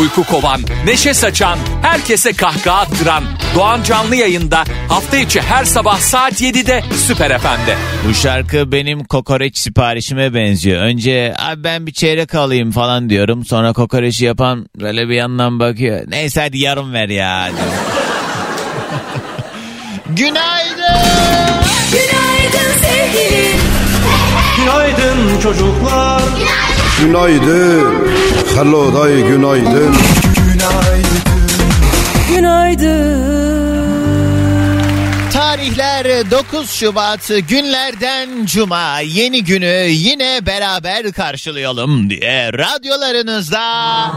Uyku kovan, neşe saçan, herkese kahkaha attıran Doğan Canlı yayında hafta içi her sabah saat 7'de Süper FM'de. Bu şarkı benim kokoreç siparişime benziyor. Önce abi ben bir çeyrek alayım falan diyorum. Sonra kokoreçi yapan böyle bir yandan bakıyor. Neyse hadi yarım ver ya. Günaydın. Günaydın sevgilim. Günaydın çocuklar. Günaydın. Hello day günaydın. Günaydın. Tarihler 9 Şubat günlerden Cuma yeni günü yine beraber karşılayalım diye radyolarınızda.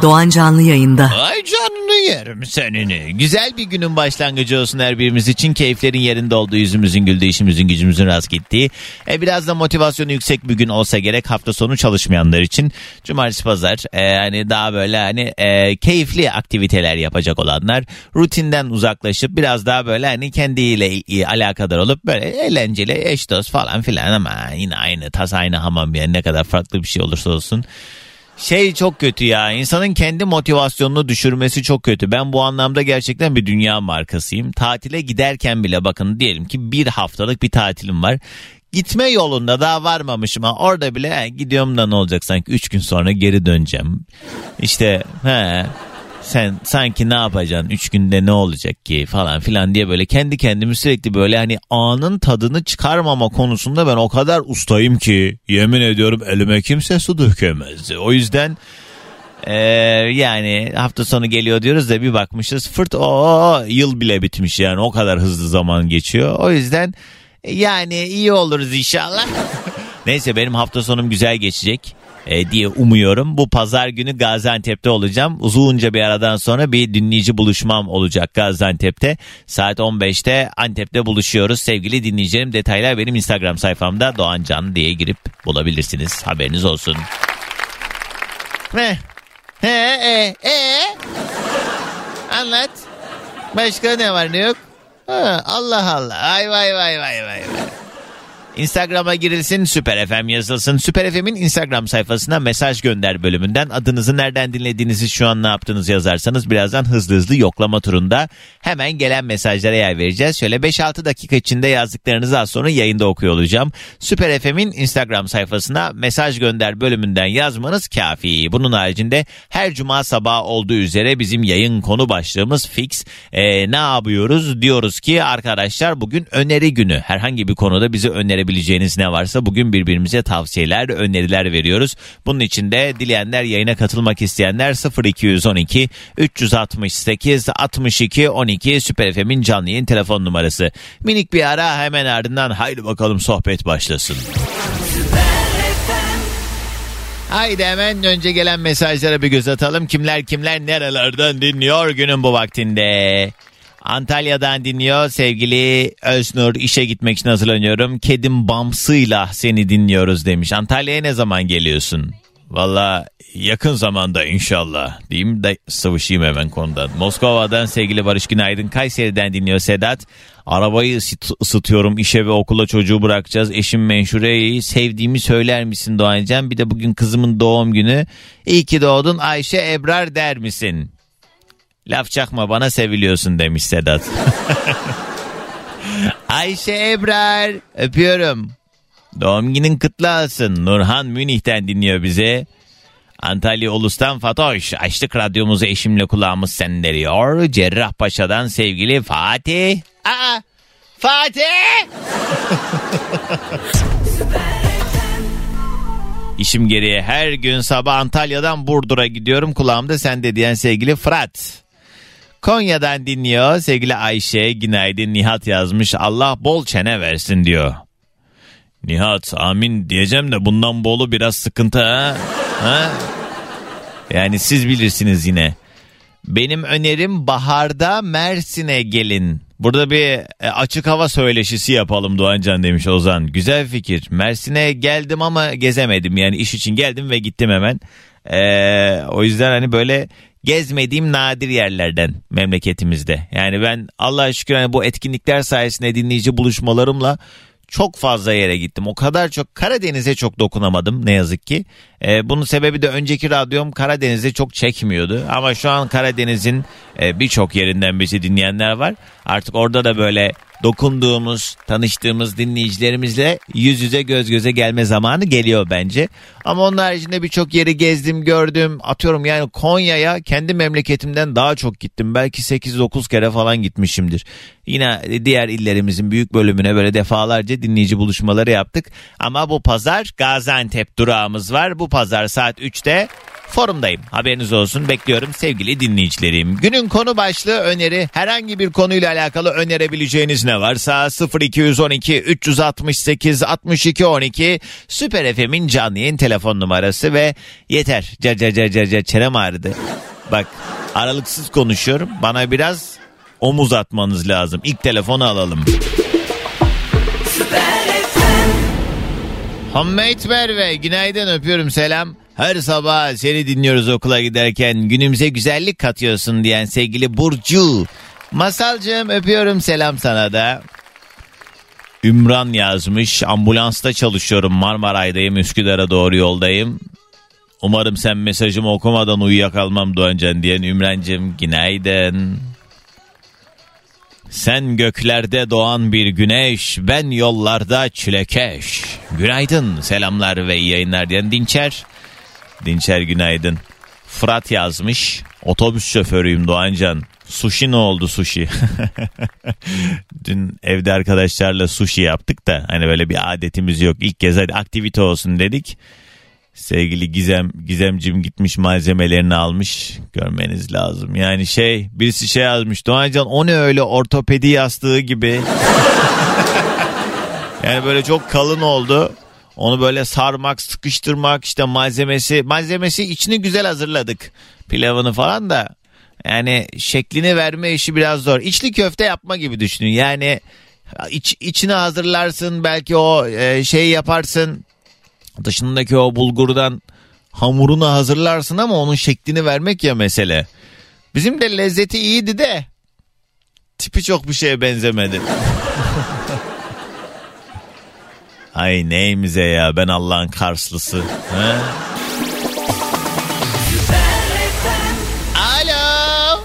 Doğan Canlı yayında. Ay canını yerim senini. Güzel bir günün başlangıcı olsun her birimiz için. Keyiflerin yerinde olduğu, yüzümüzün güldüğü, işimizin gücümüzün rast gittiği. E, biraz da motivasyonu yüksek bir gün olsa gerek hafta sonu çalışmayanlar için. Cumartesi pazar e, hani daha böyle hani e, keyifli aktiviteler yapacak olanlar. Rutinden uzaklaşıp biraz daha böyle hani kendiyle alakadar olup böyle eğlenceli eş dost falan filan ama yine aynı tas aynı hamam yani ne kadar farklı bir şey olursa olsun. Şey çok kötü ya insanın kendi motivasyonunu düşürmesi çok kötü. Ben bu anlamda gerçekten bir dünya markasıyım. Tatile giderken bile bakın diyelim ki bir haftalık bir tatilim var. Gitme yolunda daha varmamışım ama orada bile "He, gidiyorum da ne olacak sanki 3 gün sonra geri döneceğim. İşte he sen sanki ne yapacaksın 3 günde ne olacak ki falan filan diye böyle kendi kendimi sürekli böyle hani anın tadını çıkarmama konusunda ben o kadar ustayım ki yemin ediyorum elime kimse su dökemez. O yüzden ee, yani hafta sonu geliyor diyoruz da bir bakmışız fırt o yıl bile bitmiş yani o kadar hızlı zaman geçiyor. O yüzden yani iyi oluruz inşallah. Neyse benim hafta sonum güzel geçecek e, diye umuyorum. Bu pazar günü Gaziantep'te olacağım. Uzunca bir aradan sonra bir dinleyici buluşmam olacak Gaziantep'te. Saat 15'te Antep'te buluşuyoruz. Sevgili dinleyicilerim detaylar benim Instagram sayfamda Doğan Can diye girip bulabilirsiniz. Haberiniz olsun. Heh. He, e, e. Anlat. Başka ne var ne yok? Ha, Allah Allah. Ay vay vay vay vay vay. Instagram'a girilsin Süper FM yazılsın. Süper FM'in Instagram sayfasına mesaj gönder bölümünden adınızı nereden dinlediğinizi şu an ne yaptığınızı yazarsanız birazdan hızlı hızlı yoklama turunda hemen gelen mesajlara yer vereceğiz. Şöyle 5-6 dakika içinde yazdıklarınızı az sonra yayında okuyor olacağım. Süper FM'in Instagram sayfasına mesaj gönder bölümünden yazmanız kafi. Bunun haricinde her cuma sabah olduğu üzere bizim yayın konu başlığımız fix. Ee, ne yapıyoruz? Diyoruz ki arkadaşlar bugün öneri günü. Herhangi bir konuda bizi önerebileceğiniz ne varsa bugün birbirimize tavsiyeler, öneriler veriyoruz. Bunun için de dileyenler yayına katılmak isteyenler 0212 368 62 12 Süper FM'in canlı yayın telefon numarası. Minik bir ara hemen ardından haydi bakalım sohbet başlasın. Haydi hemen önce gelen mesajlara bir göz atalım. Kimler kimler nerelerden dinliyor günün bu vaktinde. Antalya'dan dinliyor sevgili Öznur işe gitmek için hazırlanıyorum. Kedim Bamsı'yla seni dinliyoruz demiş. Antalya'ya ne zaman geliyorsun? Valla yakın zamanda inşallah diyeyim de sıvışayım hemen konudan. Moskova'dan sevgili Barış Günaydın. Kayseri'den dinliyor Sedat. Arabayı ısıt- ısıtıyorum işe ve okula çocuğu bırakacağız. Eşim Menşure'yi sevdiğimi söyler misin Doğancan? Bir de bugün kızımın doğum günü. İyi ki doğdun Ayşe Ebrar der misin? Laf çakma bana seviliyorsun demiş Sedat. Ayşe Ebrar öpüyorum. Doğum günün kutlu olsun. Nurhan Münih'ten dinliyor bizi. Antalya Ulus'tan Fatoş. Açtık radyomuzu eşimle kulağımız senderiyor. Cerrahpaşa'dan sevgili Fatih. Aa, Fatih! İşim geriye her gün sabah Antalya'dan Burdur'a gidiyorum. Kulağımda sende diyen sevgili Fırat. Konya'dan dinliyor sevgili Ayşe. Günaydın Nihat yazmış. Allah bol çene versin diyor. Nihat amin diyeceğim de bundan bolu biraz sıkıntı ha. ha? Yani siz bilirsiniz yine. Benim önerim baharda Mersin'e gelin. Burada bir e, açık hava söyleşisi yapalım Doğancan demiş Ozan. Güzel fikir. Mersin'e geldim ama gezemedim. Yani iş için geldim ve gittim hemen. Ee, o yüzden hani böyle gezmediğim nadir yerlerden memleketimizde. Yani ben Allah'a şükür hani bu etkinlikler sayesinde dinleyici buluşmalarımla çok fazla yere gittim. O kadar çok Karadeniz'e çok dokunamadım ne yazık ki. Ee, bunun sebebi de önceki radyom Karadeniz'e çok çekmiyordu. Ama şu an Karadeniz'in e, birçok yerinden bizi dinleyenler var. Artık orada da böyle dokunduğumuz, tanıştığımız dinleyicilerimizle yüz yüze göz göze gelme zamanı geliyor bence. Ama onun haricinde birçok yeri gezdim, gördüm. Atıyorum yani Konya'ya kendi memleketimden daha çok gittim. Belki 8-9 kere falan gitmişimdir. Yine diğer illerimizin büyük bölümüne böyle defalarca dinleyici buluşmaları yaptık. Ama bu pazar Gaziantep durağımız var. Bu pazar saat 3'te forumdayım. Haberiniz olsun bekliyorum sevgili dinleyicilerim. Günün konu başlığı öneri. Herhangi bir konuyla alakalı önerebileceğiniz ne varsa 0212 368 62 12 Süper FM'in canlı yayın telefon numarası ve yeter. Ca ca ca ca ca çenem ağrıdı. Bak aralıksız konuşuyorum. Bana biraz omuz atmanız lazım. İlk telefonu alalım. Hammet Merve günaydın öpüyorum selam. Her sabah seni dinliyoruz okula giderken günümüze güzellik katıyorsun diyen sevgili Burcu. Masalcığım öpüyorum selam sana da. Ümran yazmış ambulansta çalışıyorum Marmaray'dayım Üsküdar'a doğru yoldayım. Umarım sen mesajımı okumadan uyuyakalmam Doğancan diyen Ümrancığım günaydın. Sen göklerde doğan bir güneş, ben yollarda çilekeş. Günaydın, selamlar ve iyi yayınlar diyen Dinçer. Dinçer günaydın. Fırat yazmış. Otobüs şoförüyüm Doğancan. Sushi ne oldu sushi? Dün evde arkadaşlarla sushi yaptık da hani böyle bir adetimiz yok. İlk kez hadi aktivite olsun dedik. Sevgili Gizem, Gizemcim gitmiş malzemelerini almış. Görmeniz lazım. Yani şey birisi şey yazmış. Doğancan o ne öyle ortopedi yastığı gibi. yani böyle çok kalın oldu. Onu böyle sarmak, sıkıştırmak işte malzemesi. Malzemesi içini güzel hazırladık. Pilavını falan da. Yani şeklini verme işi biraz zor. İçli köfte yapma gibi düşünün. Yani iç, içini hazırlarsın belki o e, şey yaparsın dışındaki o bulgurdan hamurunu hazırlarsın ama onun şeklini vermek ya mesele. Bizim de lezzeti iyiydi de tipi çok bir şeye benzemedi. Ay neyimize ya ben Allah'ın Karslısı. He? Alo.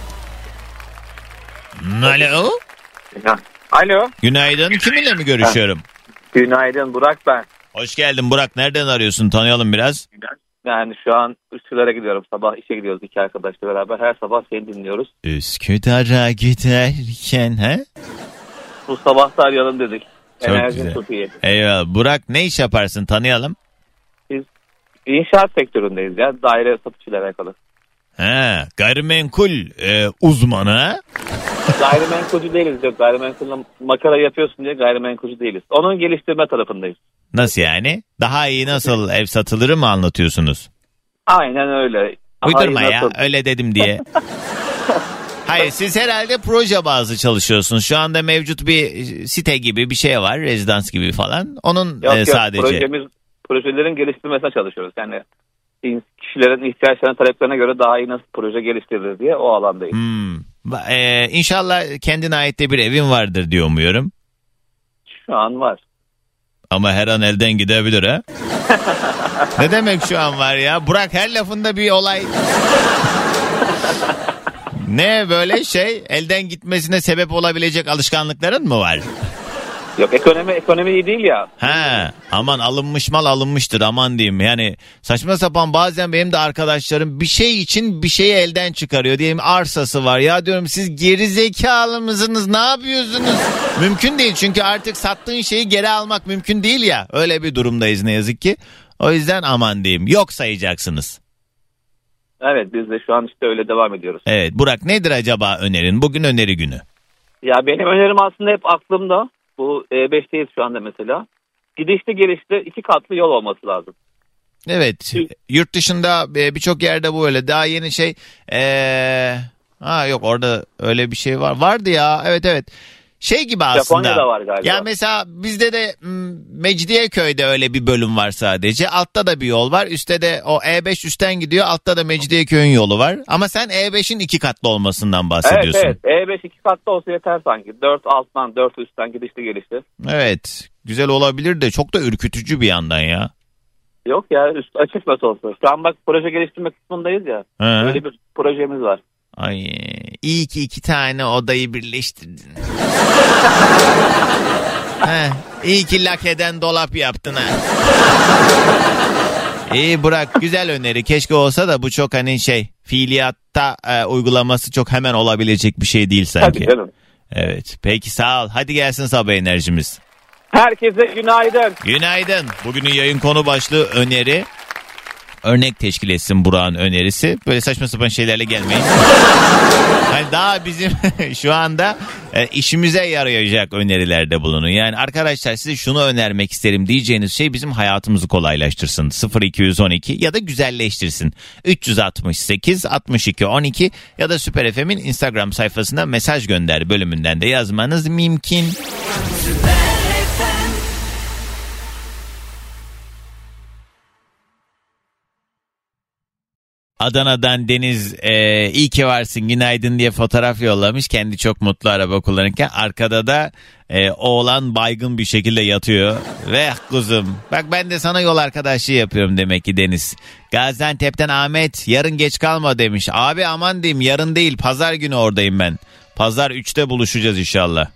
Alo. Alo. Günaydın. Kiminle mi görüşüyorum? Günaydın Burak ben. Hoş geldin Burak. Nereden arıyorsun? Tanıyalım biraz. Yani şu an Üsküdar'a gidiyorum. Sabah işe gidiyoruz iki arkadaşla beraber. Her sabah seni dinliyoruz. Üsküdar'a giderken he? Bu sabah da arayalım dedik. Çok Enerjin güzel. çok iyi. Eyvallah. Burak ne iş yaparsın? Tanıyalım. İnşaat sektöründeyiz ya. Daire satışıyla alakalı. He, gayrimenkul e, uzmanı. ha? Gayrimenkulcü değiliz. Yok gayrimenkulle makara yapıyorsun diye gayrimenkulcü değiliz. Onun geliştirme tarafındayız. Nasıl yani? Daha iyi nasıl ev satılır mı anlatıyorsunuz? Aynen öyle. Uydurma Hayır, ya nasıl? öyle dedim diye. Hayır siz herhalde proje bazlı çalışıyorsunuz. Şu anda mevcut bir site gibi bir şey var. Rezidans gibi falan. Onun Yok e, yok sadece. projemiz, projelerin geliştirmesine çalışıyoruz. Yani in- kişilerin ihtiyaçlarına taleplerine göre daha iyi nasıl proje geliştirilir diye o alandayız. Hmm. Ba- E, inşallah kendine ait de bir evin vardır diyor umuyorum. Şu an var. Ama her an elden gidebilir ha. ne demek şu an var ya? Burak her lafında bir olay. ne böyle şey elden gitmesine sebep olabilecek alışkanlıkların mı var? Yok ekonomi ekonomi iyi değil ya. Ha aman alınmış mal alınmıştır aman diyeyim. Yani saçma sapan bazen benim de arkadaşlarım bir şey için bir şeyi elden çıkarıyor. Diyelim arsası var ya diyorum siz geri zekalı mısınız ne yapıyorsunuz? mümkün değil çünkü artık sattığın şeyi geri almak mümkün değil ya. Öyle bir durumdayız ne yazık ki. O yüzden aman diyeyim yok sayacaksınız. Evet biz de şu an işte öyle devam ediyoruz. Evet Burak nedir acaba önerin? Bugün öneri günü. Ya benim önerim aslında hep aklımda. Bu E5'teyiz şu anda mesela. Gidişli gelişli iki katlı yol olması lazım. Evet yurt dışında e, birçok yerde bu öyle. Daha yeni şey ee, ha yok orada öyle bir şey var. Vardı ya evet evet. Şey gibi aslında. Japonya'da var galiba. Ya mesela bizde de Mecidiyeköy'de öyle bir bölüm var sadece. Altta da bir yol var. Üstte de o E5 üstten gidiyor. Altta da Mecidiyeköy'ün yolu var. Ama sen E5'in iki katlı olmasından Evet bahsediyorsun. evet. E5 iki katlı olsa yeter sanki. 4 alttan 4 üstten gidişli gelişli. Evet. Güzel olabilir de çok da ürkütücü bir yandan ya. Yok ya üst açık nasıl olsa. Şu an bak proje geliştirme kısmındayız ya. He. Böyle bir projemiz var. Ay iyi ki iki tane odayı birleştirdin. Heh, iyi ki lakeden dolap yaptın ha. İyi Burak güzel öneri. Keşke olsa da bu çok hani şey fiiliyatta e, uygulaması çok hemen olabilecek bir şey değil sanki. Tabii canım. Evet. Peki sağ ol. Hadi gelsin sabah enerjimiz. Herkese günaydın. Günaydın. Bugünün yayın konu başlığı öneri. Örnek teşkil etsin Burak'ın önerisi. Böyle saçma sapan şeylerle gelmeyin. hani daha bizim şu anda e, işimize yarayacak önerilerde bulunun. Yani arkadaşlar size şunu önermek isterim diyeceğiniz şey bizim hayatımızı kolaylaştırsın. 0212 ya da güzelleştirsin. 368 62 12 ya da Süper FM'in Instagram sayfasına mesaj gönder bölümünden de yazmanız mümkün. Adana'dan Deniz e, iyi ki varsın günaydın diye fotoğraf yollamış. Kendi çok mutlu araba kullanırken. Arkada da e, oğlan baygın bir şekilde yatıyor. Ve kuzum bak ben de sana yol arkadaşlığı yapıyorum demek ki Deniz. Gaziantep'ten Ahmet yarın geç kalma demiş. Abi aman diyeyim yarın değil pazar günü oradayım ben. Pazar 3'te buluşacağız inşallah.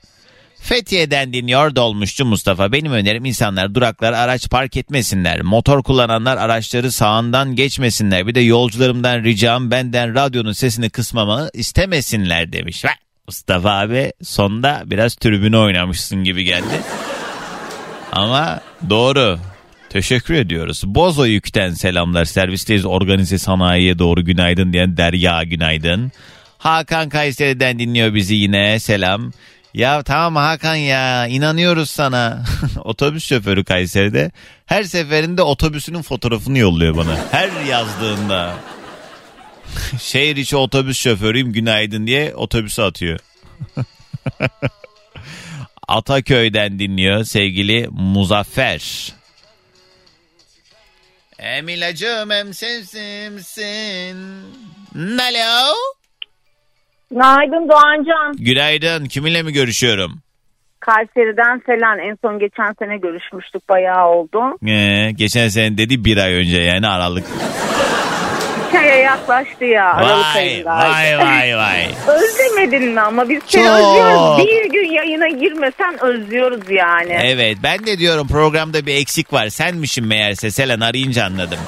Fethiye'den dinliyor dolmuşçu Mustafa. Benim önerim insanlar duraklar araç park etmesinler. Motor kullananlar araçları sağından geçmesinler. Bir de yolcularımdan ricam benden radyonun sesini kısmamı istemesinler demiş. Vay! Mustafa abi sonda biraz tribüne oynamışsın gibi geldi. Ama doğru. Teşekkür ediyoruz. Bozo Yük'ten selamlar. Servisteyiz organize sanayiye doğru günaydın diyen Derya günaydın. Hakan Kayseri'den dinliyor bizi yine selam. Ya tamam Hakan ya inanıyoruz sana. Otobüs şoförü Kayseri'de her seferinde otobüsünün fotoğrafını yolluyor bana. Her yazdığında. Şehir içi otobüs şoförüyüm günaydın diye otobüsü atıyor. Ataköy'den dinliyor sevgili Muzaffer. Hem ilacım hem sevsimsin. Alo. Günaydın Doğancan. Günaydın. Kiminle mi görüşüyorum? Kayseri'den Selen. En son geçen sene görüşmüştük. Bayağı oldu. Ee, geçen sene dedi bir ay önce yani Aralık. İki aya yaklaştı ya. Aralık Vay vay vay vay. Özlemedin mi ama biz seni Çok. özlüyoruz. Bir gün yayına girmesen özlüyoruz yani. Evet ben de diyorum programda bir eksik var. Senmişim meğerse Selen arayınca anladım.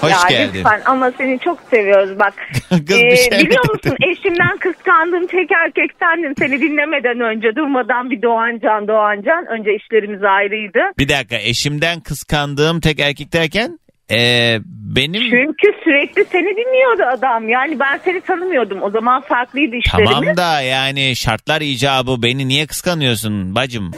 Hoş ya geldin. lütfen ama seni çok seviyoruz bak. Kız bir şey mi biliyor dedi? musun eşimden kıskandığım tek erkek sendin. Seni dinlemeden önce durmadan bir Doğancan Doğancan. Önce işlerimiz ayrıydı. Bir dakika eşimden kıskandığım tek erkek derken ee, benim Çünkü sürekli seni dinliyordu adam. Yani ben seni tanımıyordum. O zaman farklıydı işlerimiz. tamam da yani şartlar icabı beni niye kıskanıyorsun bacım?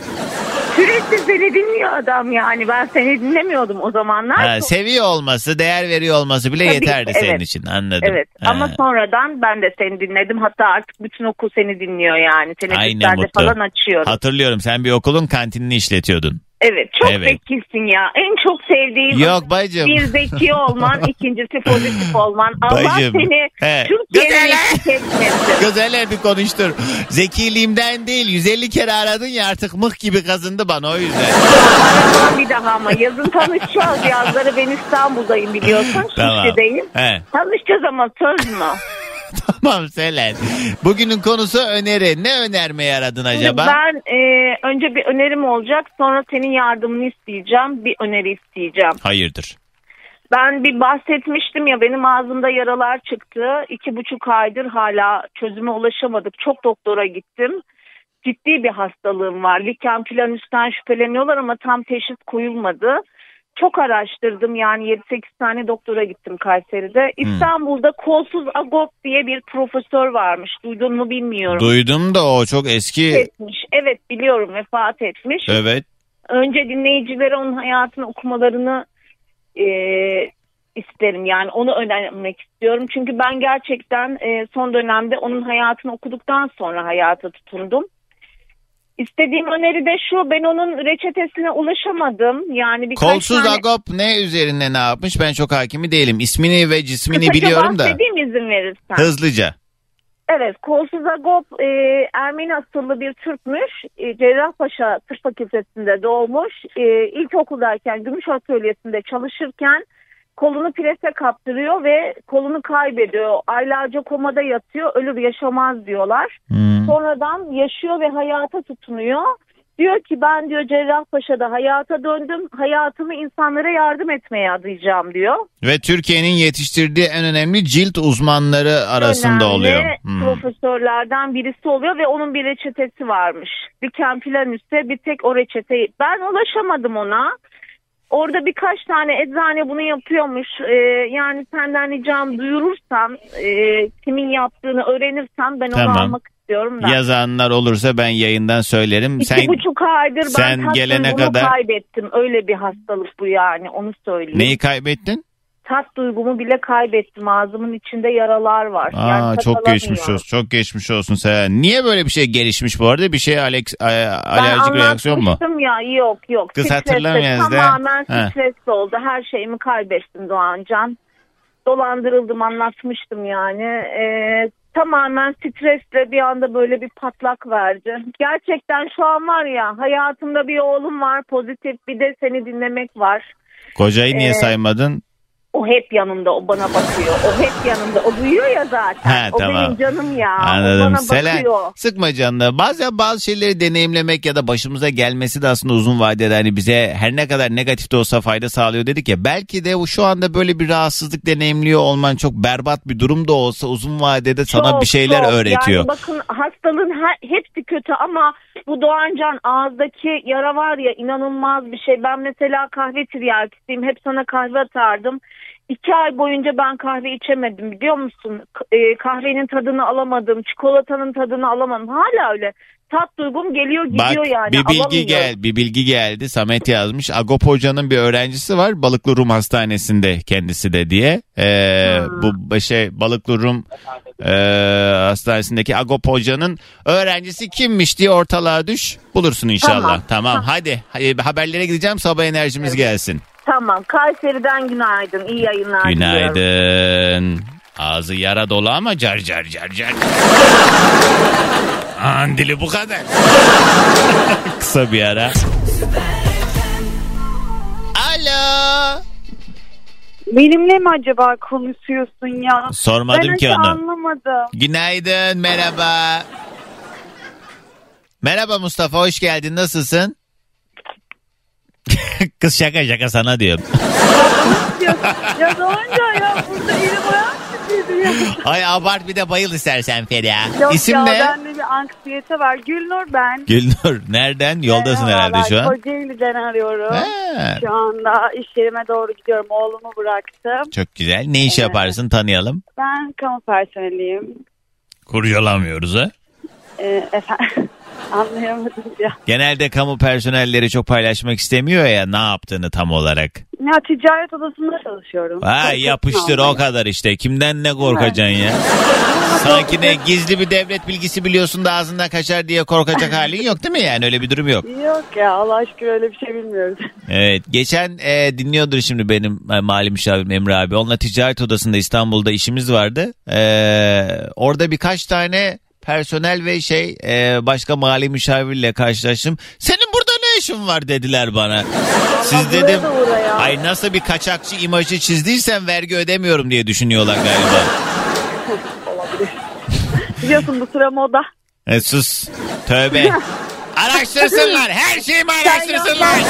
Sürekli seni dinliyor adam yani. Ben seni dinlemiyordum o zamanlar. Ha, seviyor olması değer veriyor olması bile Tabii, yeterdi senin evet. için anladım. Evet Ha. ama sonradan ben de seni dinledim. Hatta artık bütün okul seni dinliyor yani. Teneffüslerde mutlu. falan açıyorum. Hatırlıyorum sen bir okulun kantinini işletiyordun. Evet çok Evet. zekisin ya. En çok sevdiğim Yok bacım. bir zeki olman, ikincisi pozitif olman. Allah Bacım. seni He. Türkiye'nin Güzel. eksik etmesin. Güzel bir konuştur. Zekiliğimden değil 150 kere aradın ya artık mıh gibi kazındı bana o yüzden. Aramam bir daha ama yazın tanışacağız. Yazları ben İstanbul'dayım biliyorsun. Tamam. Şişli'deyim. He. Tanışacağız ama söz mü? Tamam Selen. Bugünün konusu öneri. Ne önermeyi aradın acaba? Ben e, önce bir önerim olacak. Sonra senin yardımını isteyeceğim. Bir öneri isteyeceğim. Hayırdır? Ben bir bahsetmiştim ya benim ağzımda yaralar çıktı. İki buçuk aydır hala çözüme ulaşamadık. Çok doktora gittim. Ciddi bir hastalığım var. Liken planüsten şüpheleniyorlar ama tam teşhis koyulmadı. Çok araştırdım yani 7-8 tane doktora gittim Kayseri'de. İstanbul'da kolsuz agop diye bir profesör varmış. Duydun mu bilmiyorum. Duydum da o çok eski. etmiş. Evet biliyorum vefat etmiş. Evet. Önce dinleyicilere onun hayatını okumalarını e, isterim. Yani onu önermek istiyorum. Çünkü ben gerçekten e, son dönemde onun hayatını okuduktan sonra hayata tutundum. İstediğim öneri de şu ben onun reçetesine ulaşamadım. Yani birkaç Kolsuz tane... agop ne üzerine ne yapmış ben çok hakimi değilim. İsmini ve cismini Kısaca biliyorum da bahsedeyim izin verirsen. hızlıca. Evet, Kolsuz Agop e, Ermeni asıllı bir Türkmüş. E, Cerrahpaşa Tıp Fakültesi'nde doğmuş. E, ilkokuldayken Gümüş Atölyesi'nde çalışırken kolunu prese kaptırıyor ve kolunu kaybediyor. Aylarca komada yatıyor, ölür yaşamaz diyorlar. Hmm. Sonradan yaşıyor ve hayata tutunuyor. Diyor ki ben diyor Cerrahpaşa'da hayata döndüm. Hayatımı insanlara yardım etmeye adayacağım diyor. Ve Türkiye'nin yetiştirdiği en önemli cilt uzmanları arasında önemli oluyor. Hmm. profesörlerden birisi oluyor ve onun bir reçetesi varmış. Diken planüste bir tek o reçeteyi. Ben ulaşamadım ona. Orada birkaç tane eczane bunu yapıyormuş. Ee, yani senden ricam duyurursan e, kimin yaptığını öğrenirsem ben Tamam. onu almak istiyorum da. Yazanlar olursa ben yayından söylerim. İki Sen buçuk aydır ben sen gelene kadar- kaybettim. Öyle bir hastalık bu yani onu söyleyeyim. neyi kaybettin? Tat duygumu bile kaybettim. Ağzımın içinde yaralar var. Aa yani çok geçmiş olsun. Çok geçmiş olsun sen. Niye böyle bir şey gelişmiş bu arada? Bir şey Alex, a- alerjik ben reaksiyon mu? anlatmıştım ya yok yok. Kız Stresle, hatırlamıyoruz da. Tamamen He. stresli oldu. Her şeyimi kaybettim Doğancan. Dolandırıldım anlatmıştım yani. Ee, tamamen stresle bir anda böyle bir patlak verdi. Gerçekten şu an var ya hayatımda bir oğlum var pozitif bir de seni dinlemek var. Kocayı niye Ee, saymadın? O hep yanımda o bana bakıyor. O hep yanımda. O duyuyor ya zaten. Ha, o tamam. benim canım ya. O Anladım. bana Selen bakıyor. sıkma canını. Bazen bazı şeyleri deneyimlemek ya da başımıza gelmesi de aslında uzun vadede hani bize her ne kadar negatif de olsa fayda sağlıyor dedik ya. Belki de şu anda böyle bir rahatsızlık deneyimliyor olman çok berbat bir durum da olsa uzun vadede sana Çok, bir şeyler çok. öğretiyor. Yani bakın hastalığın her, hepsi kötü ama bu Doğancan ağızdaki yara var ya inanılmaz bir şey. Ben mesela kahve tiryakisiyim. Hep sana kahve atardım. İki ay boyunca ben kahve içemedim biliyor musun? E, kahvenin tadını alamadım. Çikolatanın tadını alamadım. Hala öyle. Tat duygum geliyor Bak gidiyor yani. bir bilgi gel bir bilgi geldi Samet yazmış Agop Hoca'nın bir öğrencisi var Balıklı Rum Hastanesi'nde kendisi de diye Ee, bu şey Balıklı Rum e, Hastanesi'ndeki Agop Hoca'nın öğrencisi kimmiş diye ortalığa düş bulursun inşallah tamam, Tamam. hadi Hadi haberlere gideceğim sabah enerjimiz gelsin Tamam. Kayseri'den günaydın. İyi yayınlar diliyorum. günaydın ağzı yara dolu ama car car car car An dili bu kadar kısa bir ara Alo. Benimle mi acaba konuşuyorsun ya? Sormadım ben ki onu. anlamadım. Günaydın, merhaba. Merhaba Mustafa, hoş geldin. Nasılsın? Kız şaka şaka sana diyorum. ya, ya Doğanca ya burada elim ayağım titredi ya. Ay abart bir de bayıl istersen Feriha. Yok İsim ya ne? bende bir anksiyete var. Gülnur ben. Gülnur. Nereden? Yoldasın Merhabalar, herhalde şu an. Kocaeli'den arıyorum. Ha, Şu anda iş yerime doğru gidiyorum. Oğlumu bıraktım. çok güzel. Ne iş Evet. yaparsın tanıyalım. Ben kamu personeliyim. Kurcalamıyoruz ha. Ee, efendim anlayamadım ya. Genelde kamu personelleri çok paylaşmak istemiyor ya ne yaptığını tam olarak. Ya ticaret odasında çalışıyorum. Ha yapıştır o kadar işte. Kimden ne korkacaksın ya? Sanki ne gizli bir devlet bilgisi biliyorsun da ağzından kaçar diye korkacak halin yok değil mi yani? Öyle bir durum yok. Yok ya Allah aşkına öyle bir şey bilmiyoruz. Evet. Geçen e, dinliyordur şimdi benim e, mali müşavirim Emre abi. Onunla ticaret odasında İstanbul'da işimiz vardı. E, orada birkaç tane personel ve şey e, başka mali müşavirle karşılaştım. Senin burada ne işin var dediler bana. Siz dedim ay nasıl bir kaçakçı imajı çizdiysen vergi ödemiyorum diye düşünüyorlar galiba. Biliyorsun bu sıra moda. E, sus. Tövbe. Araştırsınlar. Her şeyi mi araştırsınlar?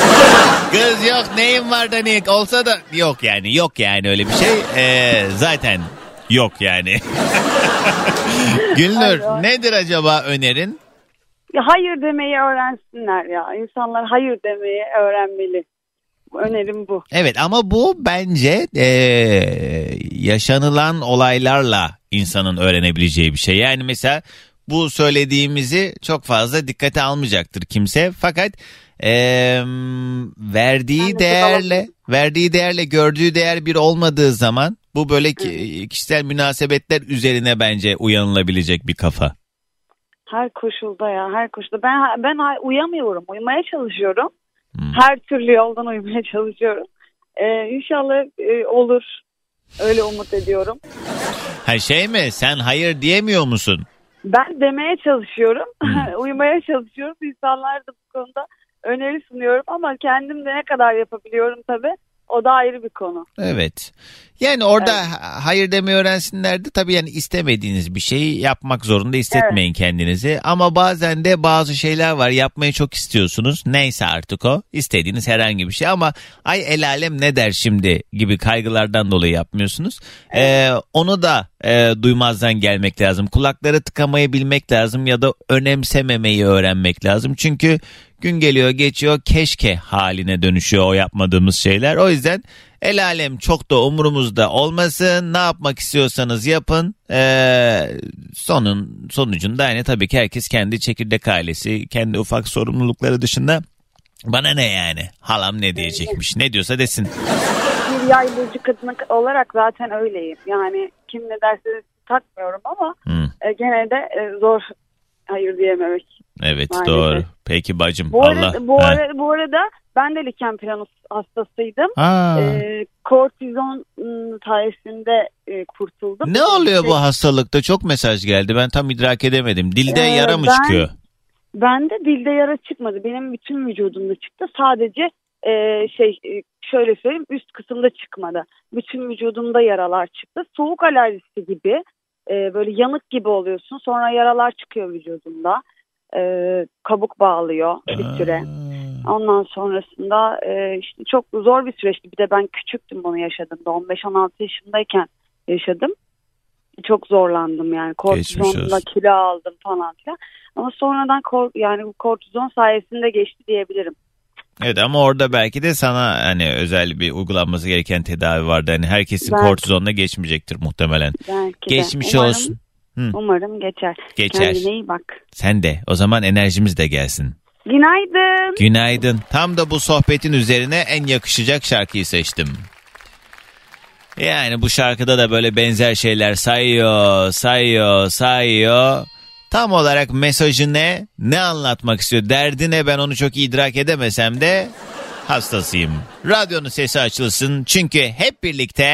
Kız yok neyim var da ne olsa da yok yani yok yani öyle bir şey. E, zaten yok yani. Gülnur nedir acaba önerin? Ya hayır demeyi öğrensinler ya. İnsanlar hayır demeyi öğrenmeli. Önerim bu. Evet ama bu bence e, yaşanılan olaylarla insanın öğrenebileceği bir şey. Yani mesela bu söylediğimizi çok fazla dikkate almayacaktır kimse. Fakat e, verdiği değerle verdiği değerle gördüğü değer bir olmadığı zaman bu böyle ki- kişisel münasebetler üzerine bence uyanılabilecek bir kafa. Her koşulda ya her koşulda. Ben ben uyamıyorum. Uyumaya çalışıyorum. Hmm. Her türlü yoldan uyumaya çalışıyorum. Ee, inşallah e, olur. Öyle umut ediyorum. Ha şey mi sen hayır diyemiyor musun? Ben demeye çalışıyorum. Hmm. Uyumaya çalışıyorum. İnsanlar da bu konuda öneri sunuyorum ama kendim de ne kadar yapabiliyorum tabii. O da ayrı bir konu. Evet. Yani orada ha- hayır demeyi öğrensinler de tabii yani istemediğiniz bir şeyi yapmak zorunda hissetmeyin kendinizi. Ama bazen de bazı şeyler var yapmayı çok istiyorsunuz. Neyse artık o istediğiniz herhangi bir şey ama ay el alem ne der şimdi gibi kaygılardan dolayı yapmıyorsunuz. Ee, onu da e, duymazdan gelmek lazım. Kulakları tıkamayı bilmek lazım ya da önemsememeyi öğrenmek lazım. Çünkü gün geliyor geçiyor keşke haline dönüşüyor o yapmadığımız şeyler. O yüzden el alem çok da umurumuzda olmasın. Ne yapmak istiyorsanız yapın. Ee, sonun sonucunda yani tabii ki herkes kendi çekirdek ailesi, kendi ufak sorumlulukları dışında bana ne yani? Halam ne diyecekmiş? Ne diyorsa desin. Bir yay burcu kadını olarak zaten öyleyim. Yani kim ne derse takmıyorum ama Hı, e, gene de e, zor hayır diyememek. evet Maalesef. doğru. Peki bacım Bu, Allah. arada, bu, Ha. ara- bu arada ben de liken planus hastasıydım. Aa. E, kortizon sayesinde e, kurtuldum. Ne oluyor bu hastalıkta? Çok mesaj geldi. Ben tam idrak edemedim. Dilde Ee, yara mı ben- çıkıyor? Bende dilde yara çıkmadı. Benim bütün vücudumda çıktı. Sadece e, şey e, şöyle söyleyeyim üst kısımda çıkmadı. Bütün vücudumda yaralar çıktı. Soğuk alerjisi gibi e, böyle yanık gibi oluyorsun. Sonra yaralar çıkıyor vücudunda. E, kabuk bağlıyor bir süre. Ondan sonrasında e, işte çok zor bir süreçti. Bir de ben küçüktüm bunu yaşadığımda. 15-16 yaşındayken yaşadım. Çok zorlandım yani. Kortizonla kilo aldım falan filan. Ama sonradan kor, yani bu kortizon sayesinde geçti diyebilirim. Evet ama orada belki de sana hani özel bir uygulanması gereken tedavi vardı. Hani herkesin Belki. kortizonla geçmeyecektir muhtemelen. Belki de. Geçmiş Umarım- olsun. Hı. Umarım geçer. Geçer. Kendine iyi bak. Sen de. O zaman enerjimiz de gelsin. Günaydın. Günaydın. Tam da bu sohbetin üzerine en yakışacak şarkıyı seçtim. Yani bu şarkıda da böyle benzer şeyler sayıyor, sayıyor, sayıyor. Tam olarak mesajı ne? Ne anlatmak istiyor? Derdi ne? Ben onu çok idrak edemesem de hastasıyım. Radyonun sesi açılsın çünkü hep birlikte...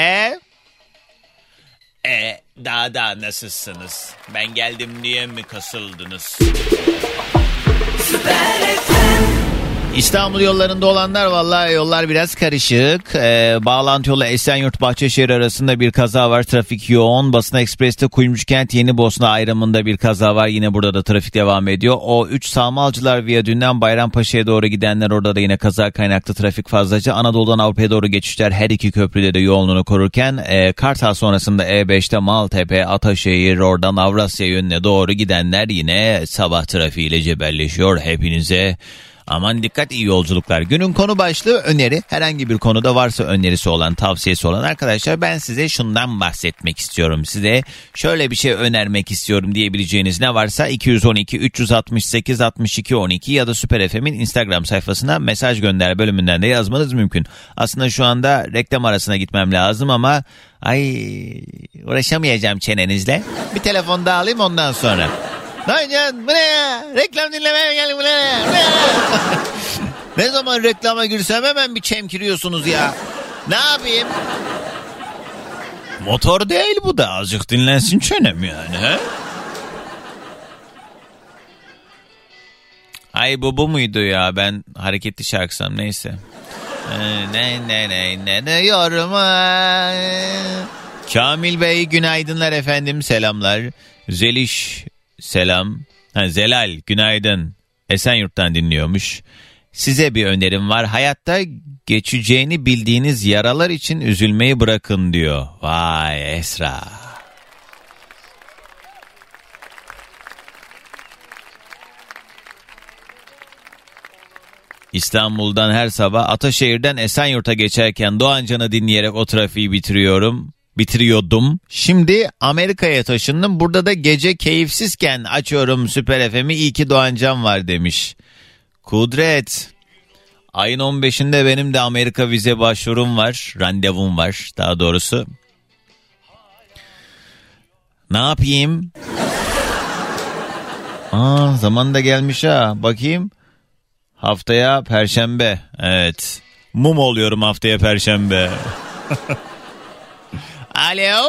E daha da nasılsınız? Ben geldim diye mi kasıldınız? İstanbul yollarında olanlar vallahi yollar biraz karışık. Ee, bağlantı yolu Esenyurt Bahçeşehir arasında bir kaza var. Trafik yoğun. Basına Ekspres'te Kuyumcukent Yeni Bosna ayrımında bir kaza var. Yine burada da trafik devam ediyor. O 3 Salmalcılar Viyadüğü'nden Bayrampaşa'ya doğru gidenler orada da yine kaza kaynaklı trafik fazlaca. Anadolu'dan Avrupa'ya doğru geçişler her iki köprüde de yoğunluğunu korurken e, Kartal sonrasında E5'te Maltepe, Ataşehir, oradan Avrasya yönüne doğru gidenler yine sabah trafiğiyle cebelleşiyor. Hepinize Aman dikkat iyi yolculuklar. Günün konu başlığı öneri. Herhangi bir konuda varsa önerisi olan, tavsiyesi olan arkadaşlar ben size şundan bahsetmek istiyorum. Size şöyle bir şey önermek istiyorum diyebileceğiniz ne varsa 212 368 62 12 ya da Süper FM'in Instagram sayfasına mesaj gönder bölümünden de yazmanız mümkün. Aslında şu anda reklam arasına gitmem lazım ama ay uğraşamayacağım çenenizle. Bir telefon daha alayım ondan sonra. Lan can bu ne ya? Reklam dinlemeye geldim bu ne ya? Bu ne zaman reklama girsem hemen bir çemkiriyorsunuz ya. Ne yapayım? Motor değil bu da azıcık dinlensin çenem yani. He? Ay bu bu muydu ya ben hareketli şarkısam neyse. Ee, Ne ne ne ne ne yorma. Kamil Bey günaydınlar efendim selamlar. Zeliş selam. Ha, Zelal günaydın. Esenyurt'tan dinliyormuş. Size bir önerim var. Hayatta geçeceğini bildiğiniz yaralar için üzülmeyi bırakın diyor. Vay Esra. İstanbul'dan her sabah Ataşehir'den Esenyurt'a geçerken Doğancan'ı dinleyerek o trafiği bitiriyorum. Bitiriyordum. Şimdi Amerika'ya taşındım. Burada da gece keyifsizken açıyorum Süper FM'i. İyi ki Doğancan var demiş. Kudret. Ayın 15'inde benim de Amerika vize başvurum var. Randevum var daha doğrusu. Ne yapayım? Aa zaman da gelmiş ha. Bakayım. Haftaya perşembe. Evet. Mum oluyorum haftaya perşembe. Alo.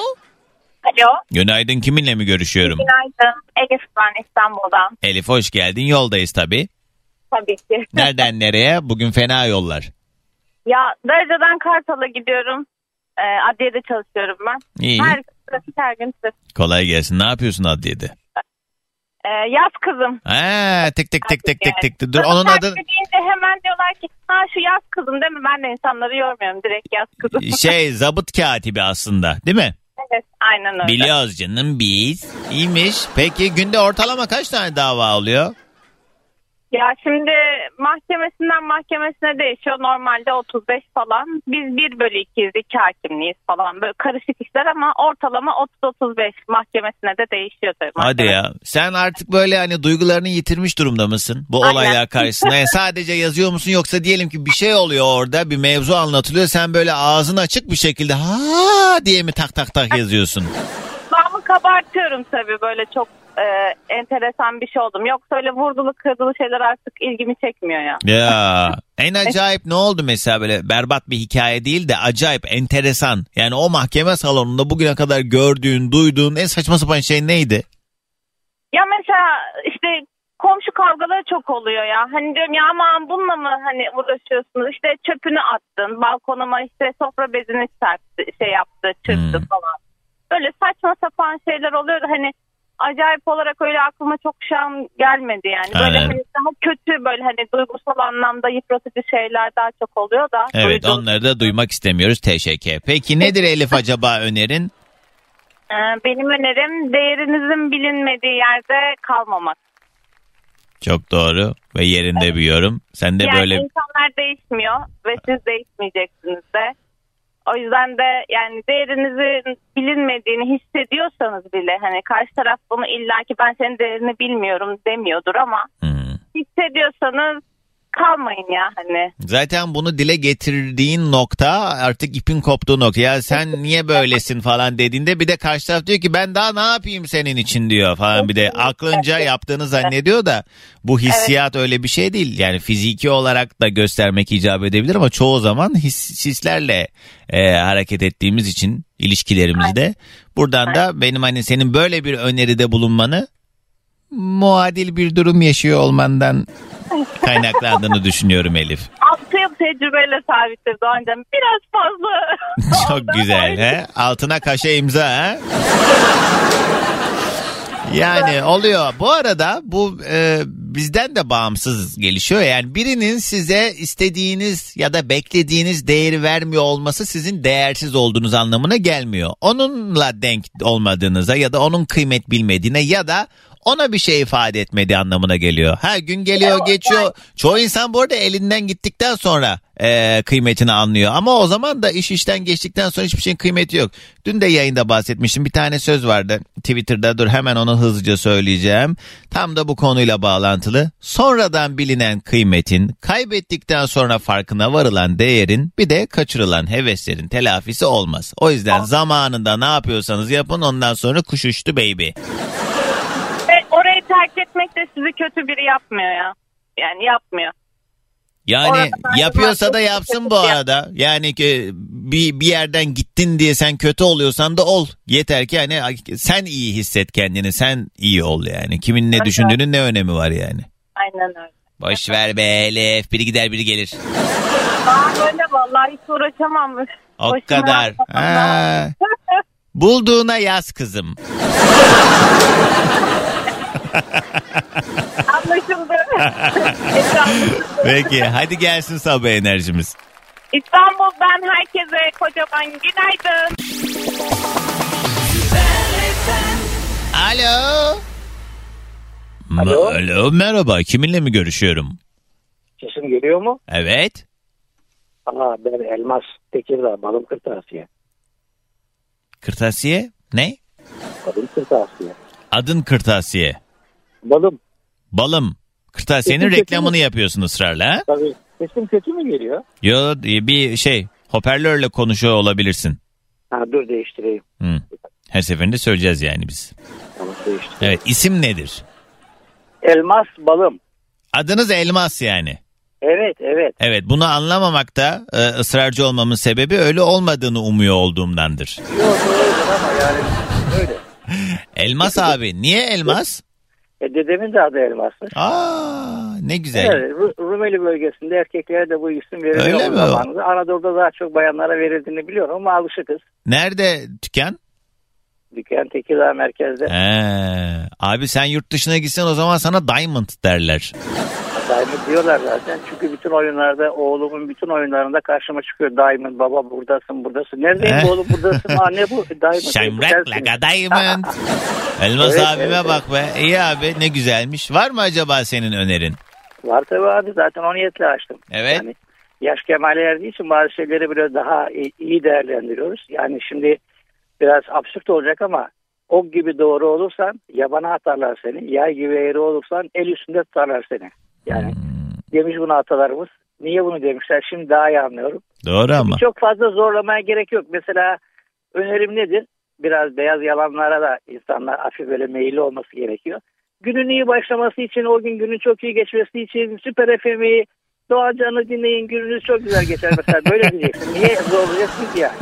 Alo. Günaydın kiminle mi görüşüyorum? Günaydın. Elif ben İstanbul'dan. Elif hoş geldin. Yoldayız tabii. Tabii ki. Nereden nereye? Bugün fena yollar. Ya Darıca'dan Kartal'a gidiyorum. Ee, adliyede çalışıyorum ben. İyi. Her trafik, her gün trafik. Kolay gelsin. Ne yapıyorsun adliyede? Ee, yaz kızım. Ha, tık tık tık tık tık Yani. tık. Dur onun adı edince hemen diyorlar ki ha şu yaz kızım değil mi? Ben de insanları yormuyorum. Direkt yaz kızım. şey zabıt katibi aslında değil mi? evet aynen öyle. Biliyoruz canım biz. İyiymiş. Peki günde ortalama kaç tane dava oluyor? Ya şimdi mahkemesinden mahkemesine değişiyor. Normalde 35 falan. Biz 1 bölü 2'yiz. iki hakimliyiz falan. Böyle karışık işler ama ortalama 30-35 mahkemesine de değişiyor tabii. Hadi ya. Sen artık böyle hani duygularını yitirmiş durumda mısın? Bu Aynen. olaylar karşısında. Yani sadece yazıyor musun yoksa diyelim ki bir şey oluyor orada bir mevzu anlatılıyor. Sen böyle ağzın açık bir şekilde ha diye mi tak tak tak yazıyorsun? Kulağımı kabartıyorum tabii böyle çok e, enteresan bir şey oldum. Yoksa öyle vurdulu kırdılı şeyler artık ilgimi çekmiyor ya. Ya en acayip ne oldu mesela böyle berbat bir hikaye değil de acayip enteresan. Yani o mahkeme salonunda bugüne kadar gördüğün, duyduğun en saçma sapan şey neydi? Ya mesela işte komşu kavgaları çok oluyor ya. Hani diyorum ya aman bununla mı hani uğraşıyorsunuz? İşte çöpünü attın, balkonuma işte sofra bezini serpti, şey yaptı, çırptı Hmm. falan. Böyle saçma sapan şeyler oluyor. Hani acayip olarak öyle aklıma çok şu an gelmedi yani. Böyle Aynen. hani daha kötü böyle hani duygusal anlamda yıpratıcı şeyler daha çok oluyor da. Evet Duydum. onları da duymak istemiyoruz teşekkür. Peki nedir Elif acaba önerin? Ee, Benim önerim değerinizin bilinmediği yerde kalmamak. Çok doğru ve yerinde bir yorum. Sen de yani böyle insanlar değişmiyor ve siz değişmeyeceksiniz de. O yüzden de yani değerinizin bilinmediğini hissediyorsanız bile hani karşı taraf bunu illaki ben senin değerini bilmiyorum demiyordur ama Hmm. hissediyorsanız kalmayın ya hani. Zaten bunu dile getirdiğin nokta artık ipin koptuğu nokta. Ya sen niye böylesin falan dediğinde bir de karşı taraf diyor ki ben daha ne yapayım senin için diyor falan. Bir de aklınca yaptığını zannediyor da bu hissiyat öyle bir şey değil. Yani fiziki olarak da göstermek icap edebilir ama çoğu zaman his, hislerle e, hareket ettiğimiz için ilişkilerimizde. Buradan da benim hani senin böyle bir öneride bulunmanı muadil bir durum yaşıyor olmandan kaynaklandığını düşünüyorum Elif. 6 yıl tecrübeyle sabittir Doğancan. Biraz fazla. Çok güzel he. Altına kaşe imza ha. Yani oluyor. Bu arada bu e, bizden de bağımsız gelişiyor. Yani birinin size istediğiniz ya da beklediğiniz değeri vermiyor olması sizin değersiz olduğunuz anlamına gelmiyor. Onunla denk olmadığınıza ya da onun kıymet bilmediğine ya da ona bir şey ifade etmediği anlamına geliyor. Ha gün geliyor geçiyor. Çoğu insan bu arada elinden gittikten sonra e, kıymetini anlıyor. Ama o zaman da iş işten geçtikten sonra hiçbir şeyin kıymeti yok. Dün de yayında bahsetmiştim. Bir tane söz vardı Twitter'da. Dur hemen onu hızlıca söyleyeceğim. Tam da bu konuyla bağlantılı. Sonradan bilinen kıymetin, kaybettikten sonra farkına varılan değerin, bir de kaçırılan heveslerin telafisi olmaz. O yüzden zamanında ne yapıyorsanız yapın ondan sonra kuş uçtu baby. Terk etmek de sizi kötü biri yapmıyor ya. Yani yapmıyor. Yani Orada yapıyorsa da yapsın bu arada. Yani ki bir, bir yerden gittin diye sen kötü oluyorsan da ol. Yeter ki hani sen iyi hisset kendini. Sen iyi ol yani. Kimin ne düşündüğünün ne önemi var yani. Aynen öyle. Boş ver be Elif. Biri gider biri gelir. Daha böyle vallahi hiç uğraşamam. O Başıma kadar. Ha. Bulduğuna yaz kızım. Anlaşıldı. Peki hadi gelsin sabah enerjimiz. İstanbul'dan herkese kocaman günaydın. Alo. Alo. Alo merhaba kiminle mi görüşüyorum? Sesim geliyor mu? Evet. Aa ben Elmas Tekirdağ Balım Kırtasiye. Kırtasiye ne? Balım Kırtasiye. Adın kırtasiye. Balım. Balım. Kırtasiyenin Sesim reklamını yapıyorsun ısrarla ha? Tabii sesim kötü mü geliyor? Yo bir şey hoparlörle konuşuyor olabilirsin. Ha dur değiştireyim. Hı. Her seferinde söyleyeceğiz yani biz. Tamam. Evet isim nedir? Elmas balım. Adınız Elmas yani. Evet evet. Evet bunu anlamamakta e, ısrarcı olmamın sebebi öyle olmadığını umuyor olduğumdandır. Yok öyledir ama yani öyle. Elmas abi niye elmas? E, dedemin de adı Elmas'mış. Aa ne güzel. Evet, Ru- Rumeli bölgesinde erkeklere de bu isim Öyle veriliyor mi? zamanında. Anadolu'da daha çok bayanlara verildiğini biliyorum ama alışıkız. Nerede dükkan? Dükkan Tekirdağ merkezde. Ee, abi sen yurt dışına gitsen o zaman sana Diamond derler. Diamond diyorlar zaten. Çünkü bütün oyunlarda oğlumun bütün oyunlarında karşıma çıkıyor Diamond baba buradasın buradasın. Neredeyim oğlum buradasın. Anne bu Diamond. Şemrak Sensin. like a diamond. Elmas Evet, abime evet, bak be. İyi abi ne güzelmiş. Var mı acaba senin önerin? Var tabii abi zaten o niyetle açtım. Evet. Yani yaş kemale erdiği için bazı şeyleri böyle daha iyi- iyi değerlendiriyoruz. Yani şimdi biraz absürt olacak ama ok gibi doğru olursan yabana atarlar seni. Yay gibi eğri olursan el üstünde tutarlar seni. Yani demiş bunu atalarımız. Niye bunu demişler şimdi daha iyi anlıyorum. Doğru ama. Çok fazla zorlamaya gerek yok. Mesela önerim nedir? Biraz beyaz yalanlara da insanlar hafif böyle meyilli olması gerekiyor. Günün iyi başlaması için, o gün günün çok iyi geçmesi için Süper FM'i Doğan Can'ı dinleyin gününüz çok güzel geçer mesela böyle diyeceksin. Niye zorlayacaksın ki yani?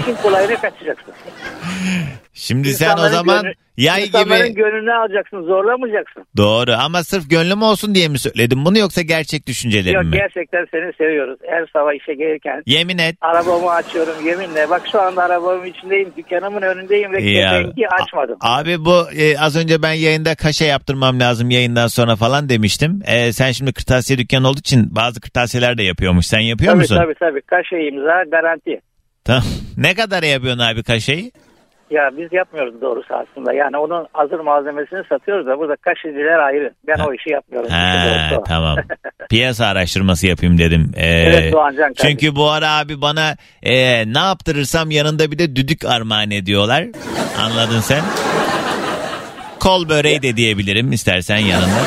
İşin kolayına kaçacaksın. Şimdi sen o İnsanların zaman gönlü- yay İnsanların gibi... gönlünü alacaksın zorlamayacaksın. Doğru ama sırf gönlüm olsun diye mi söyledim bunu yoksa gerçek düşüncelerim Yok mi? gerçekten seni seviyoruz. Her sabah işe gelirken Yemin et. arabamı açıyorum yeminle. Bak şu anda arabamın içindeyim, dükkanımın önündeyim ve Ya, açmadım. Abi bu e, az önce ben yayında kaşe yaptırmam lazım yayından sonra falan demiştim. E, sen şimdi kırtasiye dükkanı olduğu için bazı kırtasiyeler de yapıyormuş. Sen yapıyor tabii musun? tabii tabii. Kaşe imza garanti. Tamam. Ne kadar yapıyorsun abi kaşeyi? Ya biz yapmıyoruz doğrusu aslında. Yani onun hazır malzemesini satıyoruz da burada kaşeciler ayrı. Ben o işi yapmıyorum. Ha, o. tamam. Piyasa araştırması yapayım dedim. E, Evet, Doğancan kardeşim. Çünkü bu ara abi bana e, ne yaptırırsam yanında bir de düdük armağan ediyorlar. Anladın sen? Kol böreği de diyebilirim istersen yanında.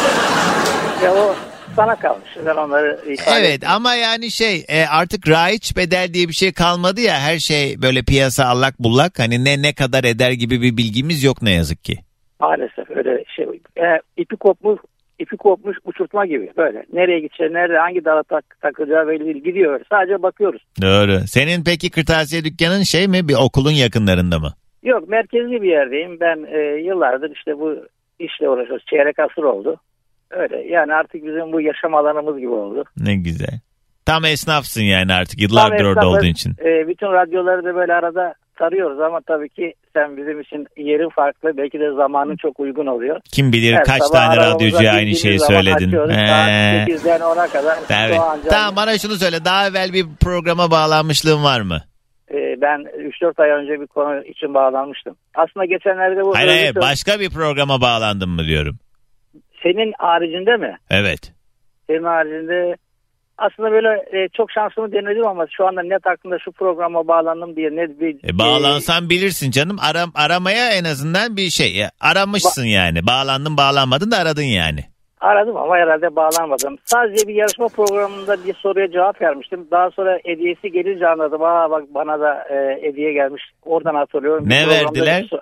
Ya o sana kalmış. Ben onları ifade Evet etmeyeyim. ama yani şey e, artık raiç bedel diye bir şey kalmadı ya her şey böyle piyasa allak bullak hani ne ne kadar eder gibi bir bilgimiz yok ne yazık ki. Maalesef öyle şey. E, ipi kopmuş ipi kopmuş uçurtma gibi böyle. Nereye gideceği, nerede hangi dala tak, takılacağı belli değil. Gidiyor. Sadece bakıyoruz. Doğru. Senin peki kırtasiye dükkanın şey mi bir okulun yakınlarında mı? Yok merkezli bir yerdeyim. Ben e, yıllardır işte bu işle uğraşıyoruz. Çeyrek asır oldu. Öyle yani artık bizim bu yaşam alanımız gibi oldu. Ne güzel. Tam esnafsın yani artık yıllardır Tam orada olduğun için. E, bütün radyoları da böyle arada tarıyoruz ama tabii ki sen bizim için yerin farklı. Belki de zamanın çok uygun oluyor. Kim bilir Her kaç tane radyocuya aynı şeyi söyledin. açıyoruz. Ee, Saat 8'den 10'a kadar. Tamam bana şunu söyle daha evvel bir programa bağlanmışlığın var mı? E, ben 3-4 ay önce bir konu için bağlanmıştım. Aslında geçenlerde bu Hayır hayır başka bir programa bağlandın mı diyorum. Senin haricinde mi? Evet. Senin haricinde aslında böyle e, çok şansımı denedim ama şu anda net aklımda şu programa bağlandım diye net bir... E, bağlansan bilirsin canım. Aram, aramaya en azından bir şey. Ya, aramışsın yani. Bağlandın bağlanmadın da aradın yani. Aradım ama herhalde bağlanmadım. Sadece bir yarışma programında bir soruya cevap vermiştim. Daha sonra hediyesi gelince anladım. Aa bak bana da e, hediye gelmiş. Oradan hatırlıyorum. Bir Ne programda verdiler? bir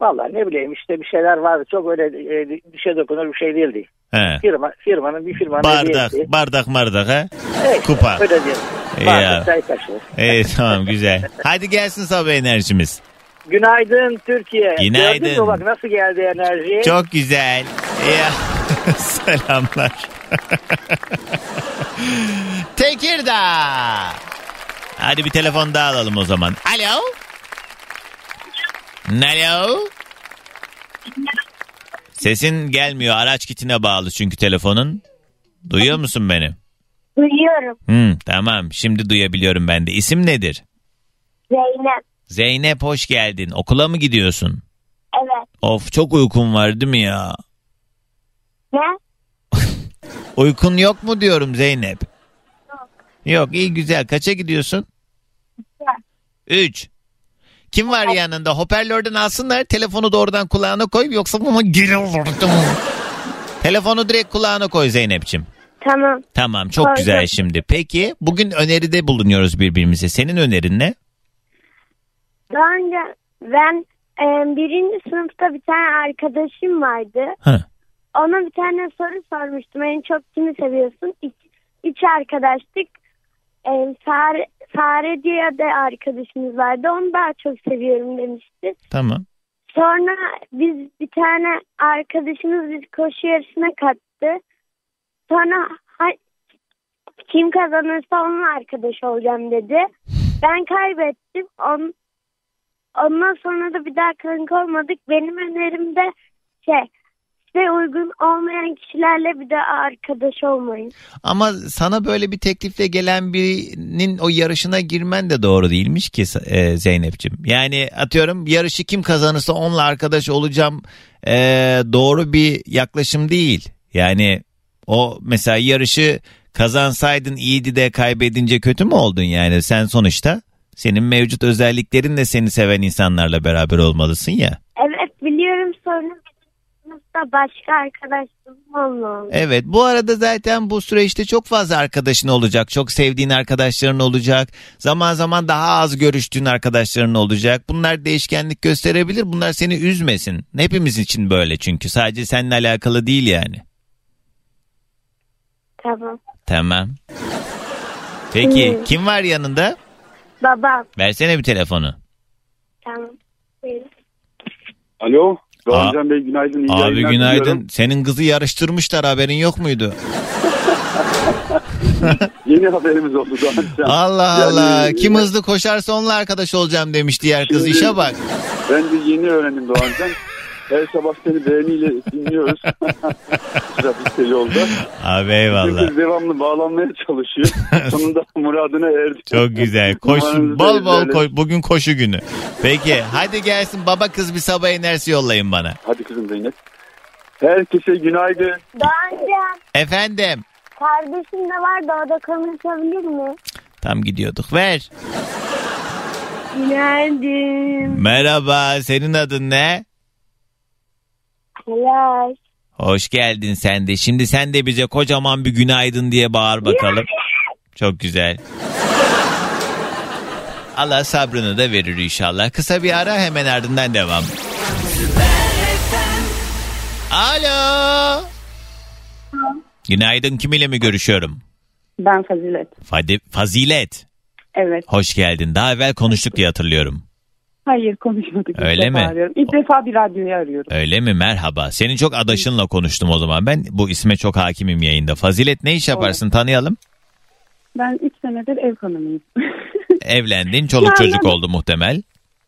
Vallahi ne bileyim işte bir şeyler vardı. Çok öyle e, dişe dokunur bir şey değildi. He. Firma, firmanın bir firmanın Bardak, hediyesi. bardak mardak ha. Evet, kupa. Öyle diyelim. İyi Bardak, ya. çay kaşığı. Evet tamam güzel. Hadi gelsin sabah enerjimiz. Günaydın Türkiye. Günaydın. Gördün mü bak nasıl geldi enerji? Çok güzel. Ya. Selamlar. Tekirdağ. Hadi bir telefon daha alalım o zaman. Alo. Alo. Sesin gelmiyor. Araç kitine bağlı çünkü telefonun. Duyuyor musun beni? Duyuyorum. Hmm, tamam. Şimdi duyabiliyorum ben de. İsim nedir? Zeynep. Zeynep hoş geldin. Okula mı gidiyorsun? Evet. Of çok uykun var değil mi ya? Ne? Uykun yok mu diyorum Zeynep? Yok iyi güzel. Kaça gidiyorsun? Üç. Kim var yanında? Hoparlörden alsınlar. Telefonu doğrudan kulağına koy. Yoksa ama geri olur. Telefonu direkt kulağına koy Zeynep'ciğim. Tamam. Tamam çok Koydum. güzel şimdi. Peki bugün öneride bulunuyoruz birbirimize. Senin önerin ne? Daha önce ben e, birinci sınıfta bir tane arkadaşım vardı. Hı. ona bir tane soru sormuştum. En çok kimi seviyorsun? İç, iç arkadaşlık. Ee, Sare, Sare diye de arkadaşımız vardı. Onu daha çok seviyorum demişti. Tamam. Sonra biz bir tane arkadaşımız biz koşu yarışına kattı. Sonra kim kazanırsa onun arkadaşı olacağım dedi. Ben kaybettim. On, ondan sonra da bir daha kanka olmadık. Benim önerim de şey size uygun olmayan kişilerle bir de arkadaş olmayın. Ama sana böyle bir teklifle gelen birinin o yarışına girmen de doğru değilmiş ki e, Zeynep'ciğim. Yani atıyorum yarışı kim kazanırsa onunla arkadaş olacağım e, doğru bir yaklaşım değil. Yani o mesela yarışı kazansaydın iyiydi de kaybedince kötü mü oldun yani? Sen sonuçta senin mevcut özelliklerinle seni seven insanlarla beraber olmalısın ya. Evet biliyorum bizim sınıfta başka arkadaşlarım olmalı. Evet bu arada zaten bu süreçte çok fazla arkadaşın olacak. Çok sevdiğin arkadaşların olacak. Zaman zaman daha az görüştüğün arkadaşların olacak. Bunlar değişkenlik gösterebilir. Bunlar seni üzmesin. Hepimiz için böyle çünkü. Sadece seninle alakalı değil yani. Tamam. Tamam. Peki Hmm. kim var yanında? Babam. Versene bir telefonu. Tamam. Buyurun. Alo. Doğancan Bey günaydın. iyi Abi günaydın. diliyorum. Senin kızı yarıştırmışlar haberin yok muydu? Yeni haberimiz oldu Doğancan. Allah Yani- Allah. Kim hızlı koşarsa onunla arkadaş olacağım demiş diğer kız. Şimdi- İşe bak. Ben de yeni öğrendim Doğancan. Her sabah seni beğeniyle dinliyoruz. Trafikte yolda. Abi eyvallah. kız devamlı bağlanmaya çalışıyor. Sonunda muradına erdi. Çok güzel. Koş, Numaranızı bol bol koş. Bugün koşu günü. Peki hadi gelsin baba kız bir sabah enerjisi yollayın bana. Hadi kızım Zeynep. Herkese günaydın. Doğancan Efendim. kardeşim de var da o da konuşabilir mi? Tam gidiyorduk. Ver. Günaydın. Merhaba. Senin adın ne? Helal. Hoş geldin sen de. Şimdi sen de bize kocaman bir günaydın diye bağır bakalım. Çok güzel. Allah sabrını da verir inşallah. Kısa bir ara hemen ardından devam. Alo. Günaydın kiminle mi görüşüyorum? Ben Fazilet. Fadi- Fazilet. Evet. Hoş geldin. Daha evvel konuştuk diye hatırlıyorum. Hayır konuşmadık. İlk Öyle mi? Arıyorum. İlk defa bir radyoyu arıyorum. Öyle mi? Merhaba. Senin çok adaşınla konuştum o zaman. Ben bu isme çok hakimim yayında. Fazilet ne iş yaparsın tanıyalım. Ben 3 senedir ev hanımıyım. Evlendin, çoluk Yani- çocuk oldu muhtemel.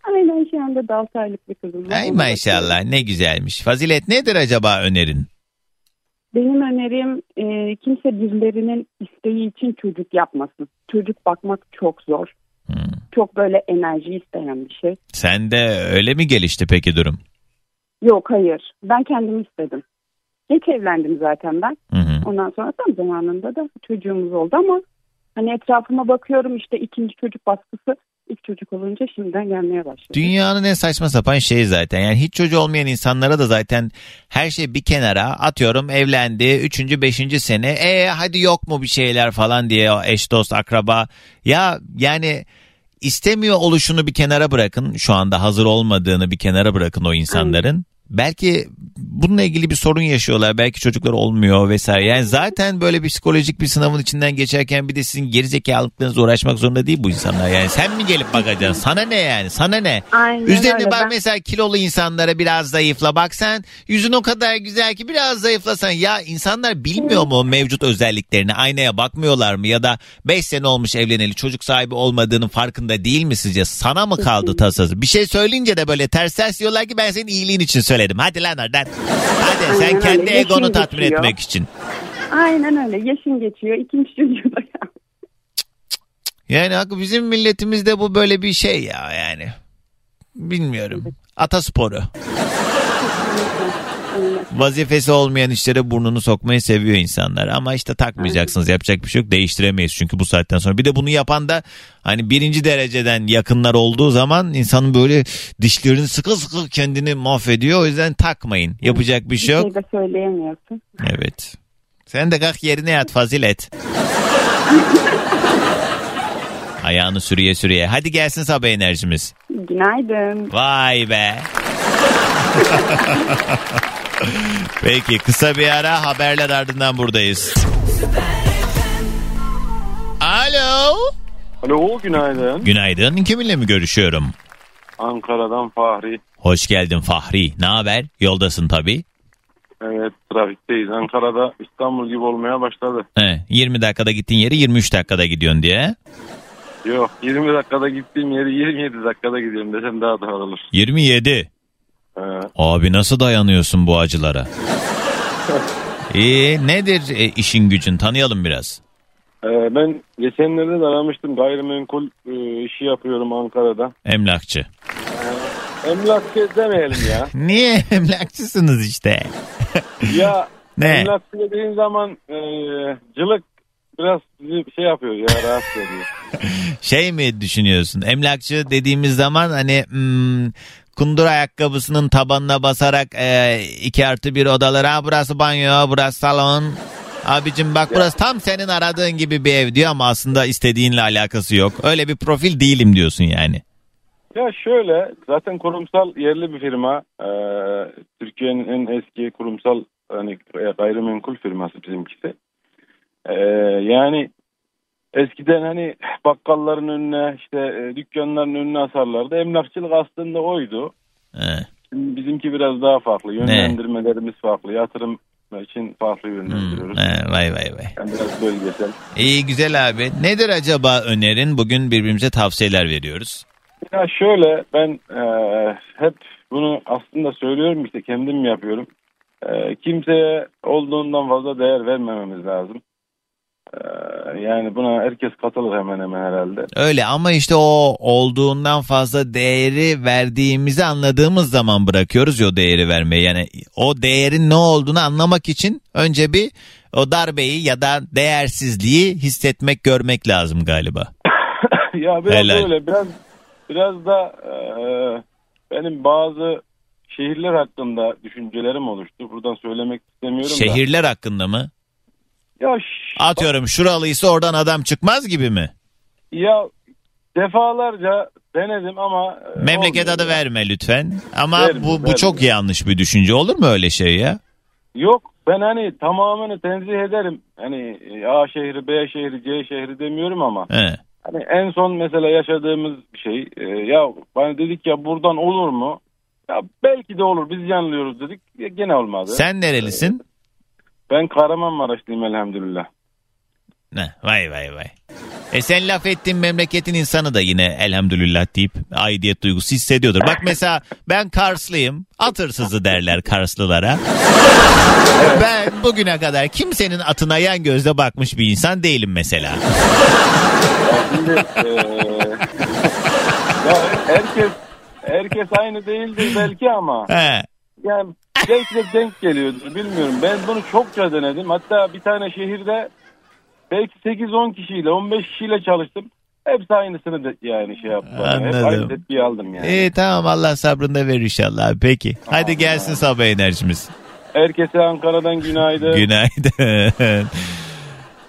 Aynen şu anda da 6 aylık bir kızım var. Ay maşallah ne güzelmiş. Fazilet nedir acaba önerin? Benim önerim e, kimse birilerinin isteği için çocuk yapmasın. Çocuk bakmak çok zor. Hmm. Çok böyle enerji isteyen bir şey. Sen de öyle mi gelişti peki durum? Yok hayır. Ben kendim istedim. Geç evlendim zaten ben. Hı hı. Ondan sonra tam zamanında da çocuğumuz oldu ama hani etrafıma bakıyorum işte ikinci çocuk baskısı ilk çocuk olunca şimdiden gelmeye başladı. Dünyanın en saçma sapan şeyi zaten. Yani hiç çocuğu olmayan insanlara da zaten her şey bir kenara atıyorum evlendi. Üçüncü, beşinci sene. E hadi yok mu bir şeyler falan diye o eş dost akraba. Ya yani istemiyor oluşunu bir kenara bırakın. Şu anda hazır olmadığını bir kenara bırakın o insanların. Belki bununla ilgili bir sorun yaşıyorlar. Belki çocuklar olmuyor vesaire. Yani zaten böyle bir psikolojik bir sınavın içinden geçerken bir de sizin gerizekalıklarınızla uğraşmak zorunda değil bu insanlar. Yani sen mi gelip bakacaksın? Sana ne yani? Sana ne? Aynen Üzerine öyle. bak Ben- mesela kilolu insanlara biraz zayıfla. Bak sen yüzün o kadar güzel ki biraz zayıflasan. Ya insanlar bilmiyor mu mevcut özelliklerini? Aynaya bakmıyorlar mı? Ya da 5 sene olmuş evleneli çocuk sahibi olmadığının farkında değil mi sizce? Sana mı kaldı tasası? Bir şey söyleyince de böyle ters ters diyorlar ki ben senin iyiliğin için söyledim. Hadi lan oradan. Hadi sen Aynen kendi öyle. egonu Yaşın tatmin geçiyor. etmek için. Aynen öyle. Yaşın geçiyor. ikinci çocuğu da ya. Yani hak- bizim milletimizde bu böyle bir şey ya yani. Bilmiyorum. Atasporu. Vazifesi olmayan işlere burnunu sokmayı seviyor insanlar. Ama işte takmayacaksınız. Yapacak bir şey yok. Değiştiremeyiz çünkü bu saatten sonra. Bir de bunu yapan da hani birinci dereceden yakınlar olduğu zaman insanın böyle dişlerini sıkı sıkı kendini mahvediyor. O yüzden takmayın. Yapacak bir şey yok. Bir şey de söyleyemiyorsun. Evet. Sen de kalk yerine yat fazilet. Ayağını sürüye sürüye. Hadi gelsin sabah enerjimiz. Günaydın. Vay be. Peki kısa bir ara haberler ardından buradayız. Alo. Alo günaydın. Günaydın. Kiminle mi görüşüyorum? Ankara'dan Fahri. Hoş geldin Fahri. Ne haber? Yoldasın tabii. Evet trafikteyiz. Ankara'da İstanbul gibi olmaya başladı. He, 20 dakikada gittiğin yeri 23 dakikada gidiyorsun diye. Yok 20 dakikada gittiğim yeri 27 dakikada gidiyorum desem daha doğru olur. 27. Ee, Abi nasıl dayanıyorsun bu acılara? İyi nedir e, işin gücün tanıyalım biraz. e, ben geçenlerde de aramıştım. Gayrimenkul e, işi yapıyorum Ankara'da. Emlakçı. Emlakçı demeyelim ya. Niye emlakçısınız işte? ya Ne? emlakçı dediğin zaman e, cılık biraz bizi şey yapıyor ya rahatsız ediyor. Şey mi düşünüyorsun? Emlakçı dediğimiz zaman hani hmm, kundur ayakkabısının tabanına basarak e, iki artı bir odaları. Ha burası banyo, burası salon. Abicim bak burası tam senin aradığın gibi bir ev diyor ama aslında istediğinle alakası yok. Öyle bir profil değilim diyorsun yani. Ya şöyle zaten kurumsal yerli bir firma. Ee, Türkiye'nin en eski kurumsal hani gayrimenkul firması bizimkisi. Ee, yani eskiden hani bakkalların önüne işte e, dükkanların önüne asarlardı. Emlakçılık aslında oydu. He. Şimdi bizimki biraz daha farklı. Yönlendirmelerimiz farklı. Yatırım için farklı yönlendiriyoruz. He, vay vay vay. Yani biraz bölgesel. İyi güzel abi. Nedir acaba önerin? Bugün birbirimize tavsiyeler veriyoruz. Ya şöyle ben e, hep bunu aslında söylüyorum işte kendim yapıyorum. E, kimseye olduğundan fazla değer vermememiz lazım. E, yani buna herkes katılır hemen hemen herhalde. Öyle ama işte o olduğundan fazla değeri verdiğimizi anladığımız zaman bırakıyoruz ya o değeri vermeyi. Yani o değerin ne olduğunu anlamak için önce bir o darbeyi ya da değersizliği hissetmek, görmek lazım galiba. ya biraz Helal. böyle biraz biraz da e, benim bazı şehirler hakkında düşüncelerim oluştu. Buradan söylemek istemiyorum da. Şehirler hakkında mı? Ya Atıyorum şuralıysa oradan adam çıkmaz gibi mi? ya defalarca denedim ama e, Memleket adı ya. verme lütfen. Ama Verme, bu bu verme. çok yanlış bir düşünce. Olur mu öyle şey ya? Yok ben hani tamamını tenzih ederim. Hani e, A şehri, B şehri, C şehri demiyorum ama. He. Hani en son mesela yaşadığımız bir şey. e, ya hani dedik ya buradan olur mu? Ya belki de olur biz yanılıyoruz dedik. Ya gene olmadı. Sen nerelisin? Ben Kahramanmaraşlıyım elhamdülillah. Ne? Vay vay vay. E sen laf ettiğin memleketin insanı da yine elhamdülillah deyip aidiyet duygusu hissediyordur. Bak mesela ben Karslıyım. At hırsızı derler Karslılara. Ben bugüne kadar kimsenin atına yan gözle bakmış bir insan değilim mesela. Şimdi e, ya herkes herkes aynı değildir belki ama. He. Yani belki de denk geliyordur bilmiyorum. Ben bunu çokça denedim. Hatta bir tane şehirde belki 8-10 kişiyle 15 kişiyle çalıştım. Hepsi aynısını da yani şey yaptı. bana. Hep Anladım. aynı tepkiyi aldım yani. İyi tamam Allah sabrını da verir inşallah. Peki. Hadi gelsin sabah enerjimiz. Herkese Ankara'dan günaydın. Günaydın.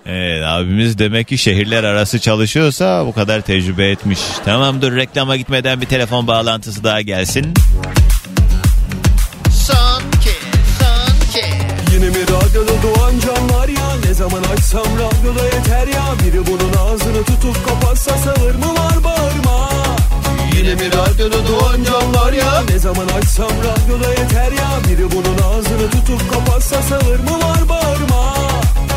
Evet abimiz demek ki şehirler arası çalışıyorsa bu kadar tecrübe etmiş. Tamam dur reklama gitmeden bir telefon bağlantısı daha gelsin. Radyoda doğan canlar ya. Ne zaman açsam radyoda yeter ya. Biri bunun ağzını tutup kapatsa sağır mı var bağırma. Yine mi radyoda doğan canlar ya? Ne zaman açsam radyoda yeter ya. Biri bunun ağzını tutup kapatsa sağır mı var bağırma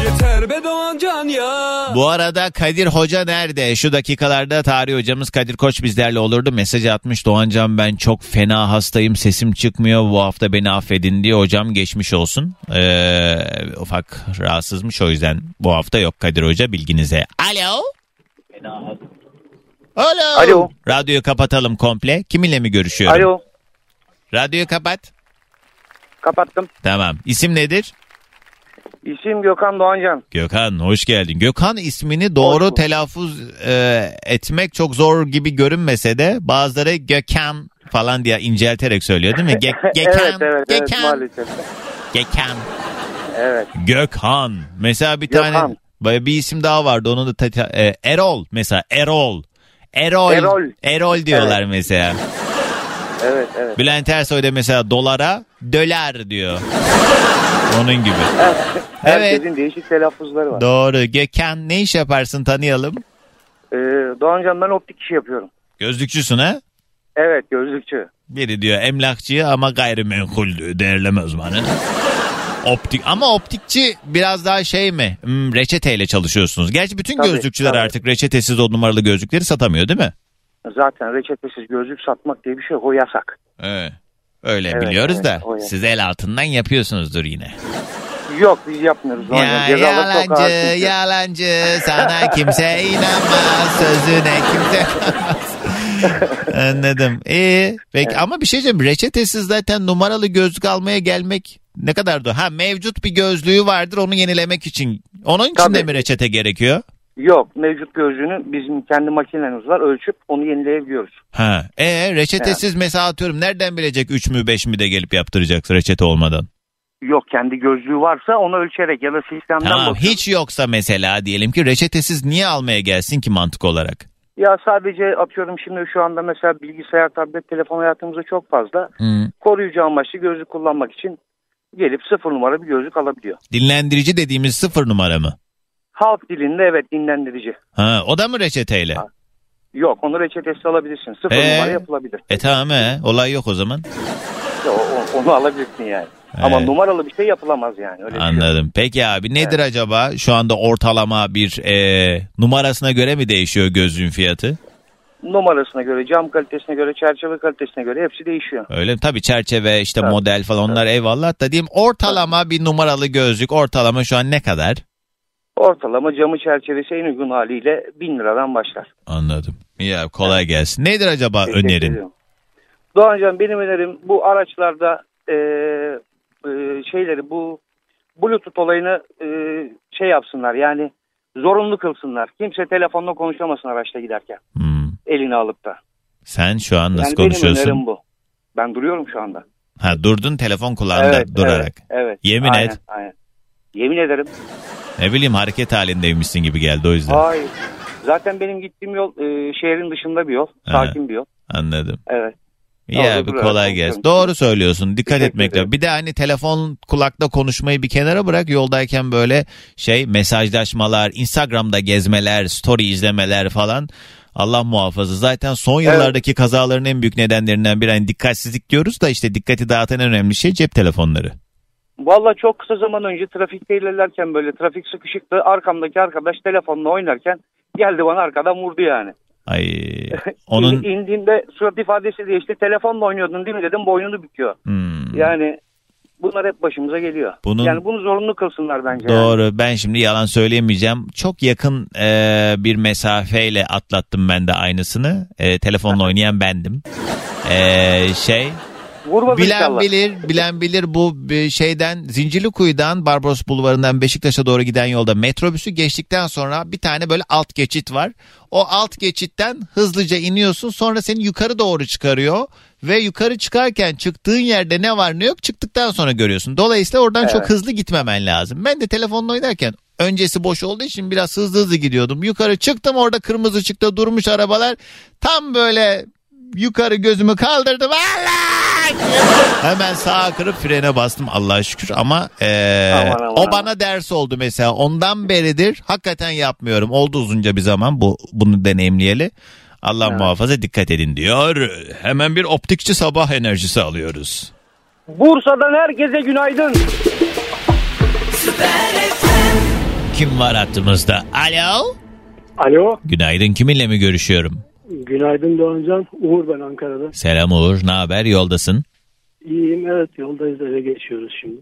Yeter be doğan can ya Bu arada Kadir Hoca nerede? Şu dakikalarda tarih hocamız Kadir Koç bizlerle olurdu. Mesaj atmış Doğancan ben çok fena hastayım sesim çıkmıyor bu hafta beni affedin diye hocam geçmiş olsun. Ee, ufak rahatsızmış o yüzden bu hafta yok Kadir Hoca bilginize. Alo. Alo. Alo. Radyoyu kapatalım komple. Kiminle mi görüşüyorum? Alo. Radyoyu kapat. Kapattım. Tamam. İsim nedir? İsim Gökhan Doğancan. Gökhan hoş geldin. Gökhan ismini doğru telaffuz e, etmek çok zor gibi görünmese de bazıları Gökhan falan diye incelterek söylüyor değil mi? Ge- Gökhan, evet evet, evet Gökhan, maalesef. Gökhan. Evet. Gökhan. Mesela bir tane Gökhan. böyle bir isim daha vardı. Onun da ta- e, Erol mesela Erol. Erol. Erol. Erol diyorlar Evet. mesela. Evet evet. Bülent Ersoy da mesela dolara Dolar diyor. Onun gibi. Herkesin değişik telaffuzları var. Doğru. Gökhan ne iş yaparsın tanıyalım. Ee, Doğancan ben optik işi yapıyorum. Gözlükçüsün ha? Evet gözlükçü. Biri diyor emlakçı ama gayrimenkul değerleme uzmanı. Optik ama optikçi biraz daha şey mi? Hmm, reçeteyle çalışıyorsunuz. Gerçi bütün Tabii, gözlükçüler tabii. artık reçetesiz o numaralı gözlükleri satamıyor değil mi? Zaten reçetesiz gözlük satmak diye bir şey. O yasak. Evet. Öyle Evet, biliyoruz evet, da o siz el altından yapıyorsunuzdur yine. Yok biz yapmıyoruz. Ya yalancı yalancı sana kimse inanmaz sözüne kimse. Anladım. İyi. Peki ama bir şey diyeceğim. Reçetesiz zaten numaralı gözlük almaya gelmek ne kadar da ha mevcut bir gözlüğü vardır onu yenilemek için. Onun için de Tabii. mi reçete gerekiyor? Yok mevcut gözlüğünü bizim kendi makinemiz var. Ölçüp onu yenileyebiliyoruz. Ha. E reçetesiz mesela atıyorum nereden bilecek 3 mü 5 mi de gelip yaptıracaksın reçete olmadan? Yok kendi gözlüğü varsa onu ölçerek ya da sistemden Tamam bakıyor. hiç yoksa mesela diyelim ki reçetesiz niye almaya gelsin ki mantık olarak? Ya sadece atıyorum şimdi şu anda mesela bilgisayar, tablet, telefon hayatımızda çok fazla. Hı. Koruyucu amaçlı gözlük kullanmak için gelip sıfır numara bir gözlük alabiliyor. Dinlendirici dediğimiz sıfır numara mı? Halk dilinde evet dinlendirici. Ha, o da mı reçeteyle? Yok onu reçetesi alabilirsin. Sıfır Ee? numara yapılabilir. E tamam he, olay yok o zaman. Ya, o- onu alabilirsin yani. Ama numaralı bir şey yapılamaz yani. Öyle şey. Anladım. Peki abi nedir acaba şu anda ortalama bir e, numarasına göre mi değişiyor gözlüğün fiyatı? Numarasına göre, cam kalitesine göre, çerçeve kalitesine göre hepsi değişiyor. Öyle mi? Tabii çerçeve işte Tabii. model falan onlar eyvallah da diyeyim ortalama bir numaralı gözlük ortalama şu an ne kadar? Ortalama camı çerçevesi en uygun haliyle 1000 liradan başlar. Anladım. Ya kolay gelsin. Nedir acaba Teşekkür önerin? ediyorum. Doğancan benim önerim bu araçlarda e, e, şeyleri bu Bluetooth olayını e, şey yapsınlar yani zorunlu kılsınlar. Kimse telefonla konuşamasın araçta giderken. Elini alıp da. Sen şu an Hmm. nasıl yani benim konuşuyorsun? önerim bu. Ben duruyorum şu anda. Ha durdun telefon kulağında Evet, durarak. Evet, evet. Yemin Aynen, et. Aynen. Yemin ederim. Ne bileyim hareket halindeymişsin gibi geldi o yüzden. Hayır. Zaten benim gittiğim yol e, şehrin dışında bir yol. Ha. Sakin bir yol. Anladım. Evet. Orada abi kolay gelsin. Doğru söylüyorsun. Dikkat Teşekkür etmek lazım. Bir de hani telefon kulakta konuşmayı bir kenara bırak. Yoldayken böyle şey mesajlaşmalar, Instagram'da gezmeler, story izlemeler falan. Allah muhafaza. Zaten son yıllardaki kazaların en büyük nedenlerinden biri hani dikkatsizlik diyoruz da işte dikkati dağıtan en önemli şey cep telefonları. Valla çok kısa zaman önce trafikte ilerlerken böyle trafik sıkışıktı. Arkamdaki arkadaş telefonla oynarken geldi bana arkadan vurdu yani. Ay onun İn- indiğimde surat ifadesi değişti. Telefonla oynuyordun değil mi dedim boynunu büküyor. Yani bunlar hep başımıza geliyor. Hmm. Bunun- Yani bunu zorunlu kılsınlar bence. yani. Doğru. Ben şimdi yalan söyleyemeyeceğim. Çok yakın e, bir mesafeyle atlattım ben de aynısını. E, telefonla oynayan bendim. E, şey Vurmadı bilen inşallah. bilir, bilen bilir bu bir şeyden Zincirlikuyu'dan Barbaros Bulvarı'ndan Beşiktaş'a doğru giden yolda metrobüsü geçtikten sonra bir tane böyle alt geçit var. O alt geçitten hızlıca iniyorsun sonra seni yukarı doğru çıkarıyor ve yukarı çıkarken çıktığın yerde ne var ne yok çıktıktan sonra görüyorsun. Dolayısıyla oradan çok Evet. hızlı gitmemen lazım. Ben de telefonla oynarken öncesi boş olduğu için biraz hızlı hızlı gidiyordum. Yukarı çıktım orada kırmızı ışıkta durmuş arabalar. Tam böyle yukarı gözümü kaldırdım. Allah! Hemen sağa kırıp frene bastım Allah'a şükür ama eee, Aman, aman, o bana ders oldu mesela. Ondan beridir hakikaten yapmıyorum. Oldu uzunca bir zaman bu bunu deneyimleyeli. Allah muhafaza dikkat edin diyor. Hemen bir optikçi sabah enerjisi alıyoruz. Bursa'dan herkese günaydın. Kim var hattımızda? Alo. Alo. Günaydın kiminle mi görüşüyorum? Günaydın Doğancan. Uğur ben Ankara'da. Selam Uğur ne haber yoldasın? İyiyim evet yoldayız eve geçiyoruz şimdi.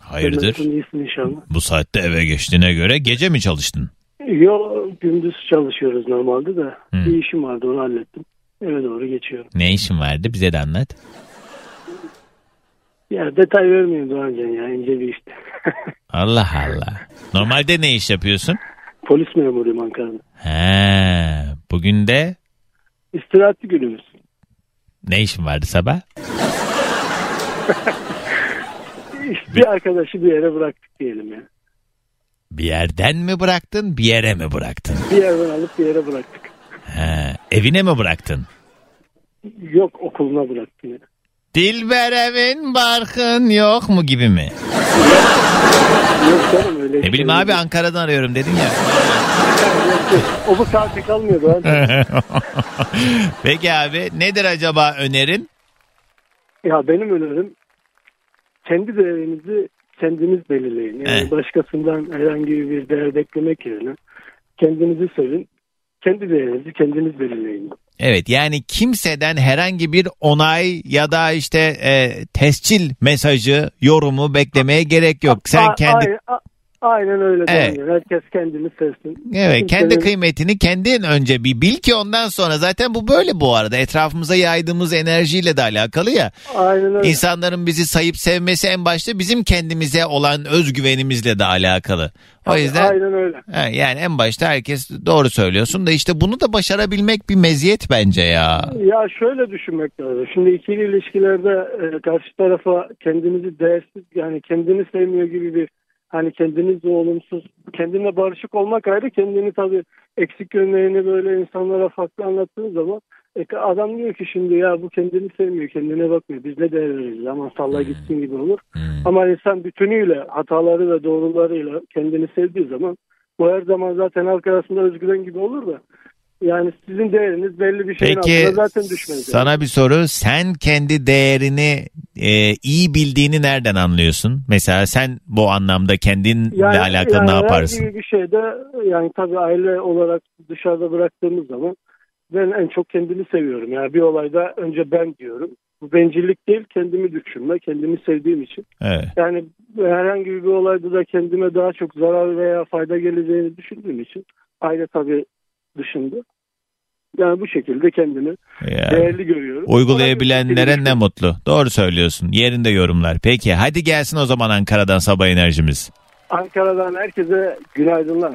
Hayırdır? Nasılsın, inşallah. Bu saatte eve geçtiğine göre gece mi çalıştın? Yo gündüz çalışıyoruz normalde de. Bir işim vardı onu hallettim. Eve doğru geçiyorum. Ne işin vardı bize de anlat. Ya detay vermeyeyim Doğancan ya ince bir işte. Allah Allah. Normalde ne iş yapıyorsun? Polis memuruyum Ankara'da. He, bugün de İstirahatli günümüz. ne işin vardı sabah? Bir arkadaşı bir yere bıraktık diyelim ya. Bir yerden mi bıraktın, bir yere mi bıraktın? Bir yerden alıp bir yere bıraktık. He, evine mi bıraktın? Yok okuluna bıraktım ya. Dilberemin barkın yok mu gibi mi? Yok canım öyle. Ne bileyim abi Ankara'dan arıyorum dedin ya. O bu saate kalmıyor Doğan. Peki abi nedir acaba önerin? Ya benim önerim kendi değerinizi kendiniz belirleyin. Yani Evet. başkasından herhangi bir değer beklemek yerine kendinizi sevin. Kendi değerinizi kendiniz belirleyin. Evet yani kimseden herhangi bir onay ya da işte e, tescil mesajı, yorumu beklemeye gerek yok. Sen A- kendi Aynen, a- aynen öyle. Evet. Herkes kendini sevsin. Evet kendi Kimsenin- kıymetini kendin önce bir bil ki ondan sonra zaten bu böyle bu arada etrafımıza yaydığımız enerjiyle de alakalı ya. Aynen öyle. İnsanların bizi sayıp sevmesi en başta bizim kendimize olan özgüvenimizle de alakalı. O yüzden Aynen öyle. Ha, yani en başta herkes doğru söylüyorsun da işte bunu da başarabilmek bir meziyet bence ya. Ya şöyle düşünmek lazım. Şimdi ikili ilişkilerde e, karşı tarafa kendinizi değersiz yani kendini sevmiyor gibi bir hani kendinizle olumsuz kendine barışık olmak ayrı kendini tabii eksik yönlerini böyle insanlara farklı anlattığınız zaman e, adam diyor ki şimdi ya bu kendini sevmiyor kendine bakmıyor. Biz ne değer veririz? Ama salla gitsin gibi olur. Ama insan bütünüyle hataları ve doğrularıyla kendini sevdiği zaman bu her zaman zaten halk arasında özgüven gibi olur da yani sizin değeriniz belli bir şeyin Peki altına zaten düşmez. yani. sana bir soru sen kendi değerini e, iyi bildiğini nereden anlıyorsun? Mesela sen bu anlamda kendinle alakalı yani ne yaparsın? Herhangi bir şeyde yani tabii aile olarak dışarıda bıraktığımız zaman ben en çok kendimi seviyorum. Yani bir olayda önce ben diyorum. Bu bencillik değil kendimi düşünme, kendimi sevdiğim için. Evet. Yani herhangi bir olayda da kendime daha çok zarar veya fayda geleceğini düşündüğüm için aile tabii dışında. Yani bu şekilde kendimi Ya. değerli görüyorum. Uygulayabilenlere ne mutlu. Doğru söylüyorsun. Yerinde yorumlar. Peki hadi gelsin o zaman Ankara'dan sabah enerjimiz. Ankara'dan herkese günaydınlar.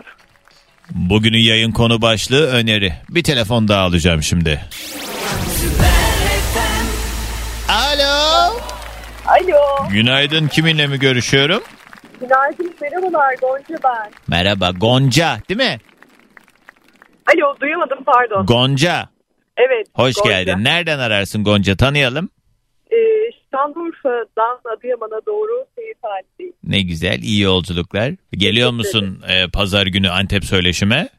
Bugünün yayın konu başlığı öneri. Bir telefon daha alacağım şimdi. Alo. Alo. Günaydın kiminle mi görüşüyorum? Günaydın. Merhabalar Gonca ben. Merhaba Gonca değil mi? Alo duyamadım pardon. Gonca. evet. Hoş Gonca. geldin. Nereden ararsın Gonca tanıyalım. Ee, Şanlıurfa'dan Adıyaman'a doğru seyir halindeyim. Ne güzel iyi yolculuklar. Geliyor musun e, pazar günü Antep söyleşime?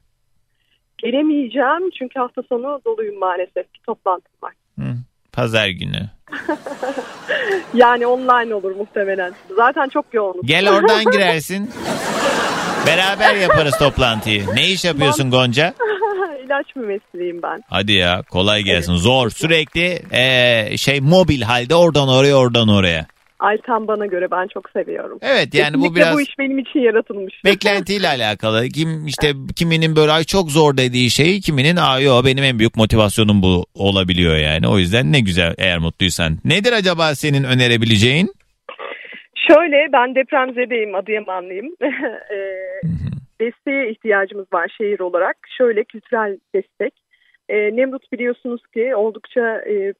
Gelemeyeceğim çünkü hafta sonu doluyum maalesef. Bir toplantım var. Pazar günü. Yani online olur muhtemelen. Zaten çok yoğunum. Gel oradan girersin. Beraber yaparız toplantıyı. Ne iş yapıyorsun Gonca? İlaç mümessiliyim ben. Hadi ya kolay gelsin. Zor sürekli e, şey mobil halde oradan oraya oradan oraya. Ay tam bana göre ben çok seviyorum. Evet, yani bu Kesinlikle biraz- bu iş benim için yaratılmış. Beklentiyle alakalı. Kim işte kiminin böyle ay çok zor dediği şeyi kiminin aa yo benim en büyük motivasyonum bu olabiliyor yani. O yüzden ne güzel eğer mutluysan. Nedir acaba senin önerebileceğin? Şöyle ben depremzedeyim Adıyamanlıyım. Eee, desteğe ihtiyacımız var şehir olarak. Şöyle kültürel destek. Eee, Nemrut biliyorsunuz ki oldukça eee,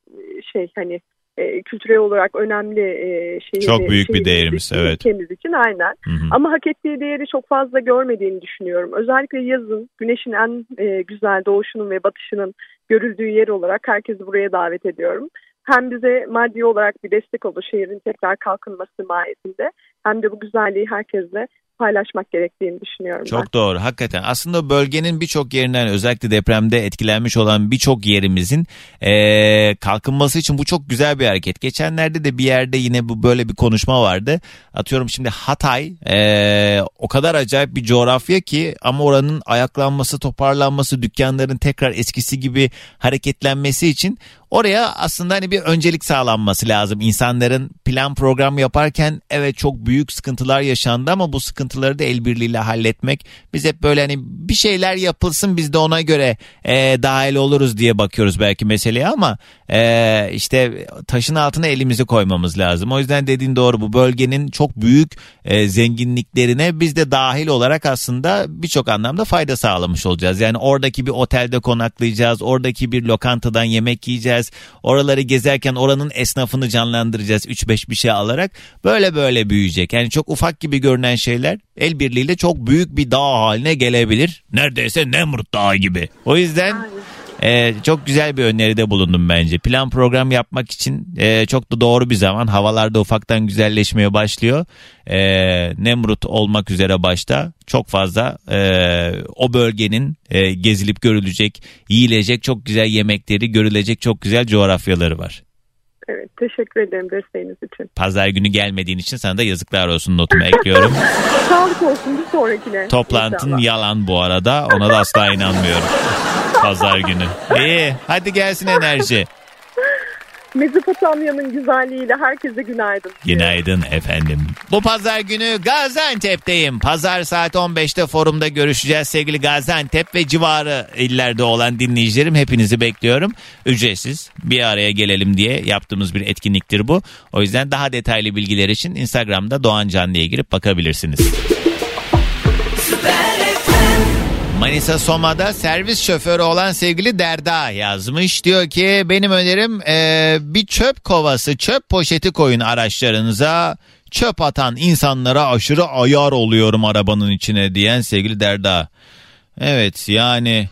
şey hani eee, kültürel olarak önemli eee şehir. Çok büyük bir şehrimiz değerimiz, için, evet. Ülkemiz için aynen. Ama hak ettiği değeri çok fazla görmediğini düşünüyorum. Özellikle yazın güneşin en eee, güzel doğuşunun ve batışının görüldüğü yer olarak herkesi buraya davet ediyorum. Hem bize maddi olarak bir destek olur şehrin tekrar kalkınması mahiyetinde hem de bu güzelliği herkesle paylaşmak gerektiğini düşünüyorum ben. Çok doğru hakikaten. Aslında bölgenin birçok yerinden özellikle depremde etkilenmiş olan birçok yerimizin eee, kalkınması için bu çok güzel bir hareket. Geçenlerde de bir yerde yine bu böyle bir konuşma vardı. Atıyorum şimdi Hatay eee, o kadar acayip bir coğrafya ki ama oranın ayaklanması, toparlanması, dükkanların tekrar eskisi gibi hareketlenmesi için oraya aslında hani bir öncelik sağlanması lazım. İnsanların plan program yaparken evet çok büyük sıkıntılar yaşandı ama bu sıkıntıları da el birliğiyle halletmek. Biz hep böyle hani bir şeyler yapılsın biz de ona göre e, dahil oluruz diye bakıyoruz belki meseleye ama e, işte taşın altına elimizi koymamız lazım. O yüzden dediğin doğru bu bölgenin çok büyük e, zenginliklerine biz de dahil olarak aslında birçok anlamda fayda sağlamış olacağız. Yani oradaki bir otelde konaklayacağız, oradaki bir lokantadan yemek yiyeceğiz, oraları gezerken oranın esnafını canlandıracağız 3-5 bir şey alarak böyle böyle büyüyecek. Yani çok ufak gibi görünen şeyler el birliğiyle çok büyük bir dağ haline gelebilir. Neredeyse Nemrut Dağı gibi. O yüzden Ee, çok güzel bir öneride bulundum bence. Plan program yapmak için e, çok da doğru bir zaman. Havalarda ufaktan güzelleşmeye başlıyor. Ee, Nemrut olmak üzere başta çok fazla e, o bölgenin e, gezilip görülecek, yiyilecek çok güzel yemekleri, görülecek çok güzel coğrafyaları var. Evet teşekkür ederim desteğiniz için. Pazar günü gelmediğin için sana da yazıklar olsun notumu ekliyorum. Sağlık olsun bir sonrakine. Toplantın İnşallah. yalan bu arada. Ona da asla inanmıyorum. Pazar günü. İyi hadi gelsin enerji. Mezopotamya'nın güzelliğiyle herkese günaydın. Günaydın efendim. Bu pazar günü Gaziantep'teyim. Pazar saat 15'te forumda görüşeceğiz. Sevgili Gaziantep ve civarı illerde olan dinleyicilerim hepinizi bekliyorum. Ücretsiz bir araya gelelim diye yaptığımız bir etkinliktir bu. O yüzden daha detaylı bilgiler için Instagram'da Doğan Canlı'ya girip bakabilirsiniz. Manisa Soma'da servis şoförü olan sevgili Derda yazmış. Diyor ki benim önerim e, bir çöp kovası, çöp poşeti koyun araçlarınıza. Çöp atan insanlara aşırı ayar oluyorum arabanın içine diyen sevgili Derda. Evet yani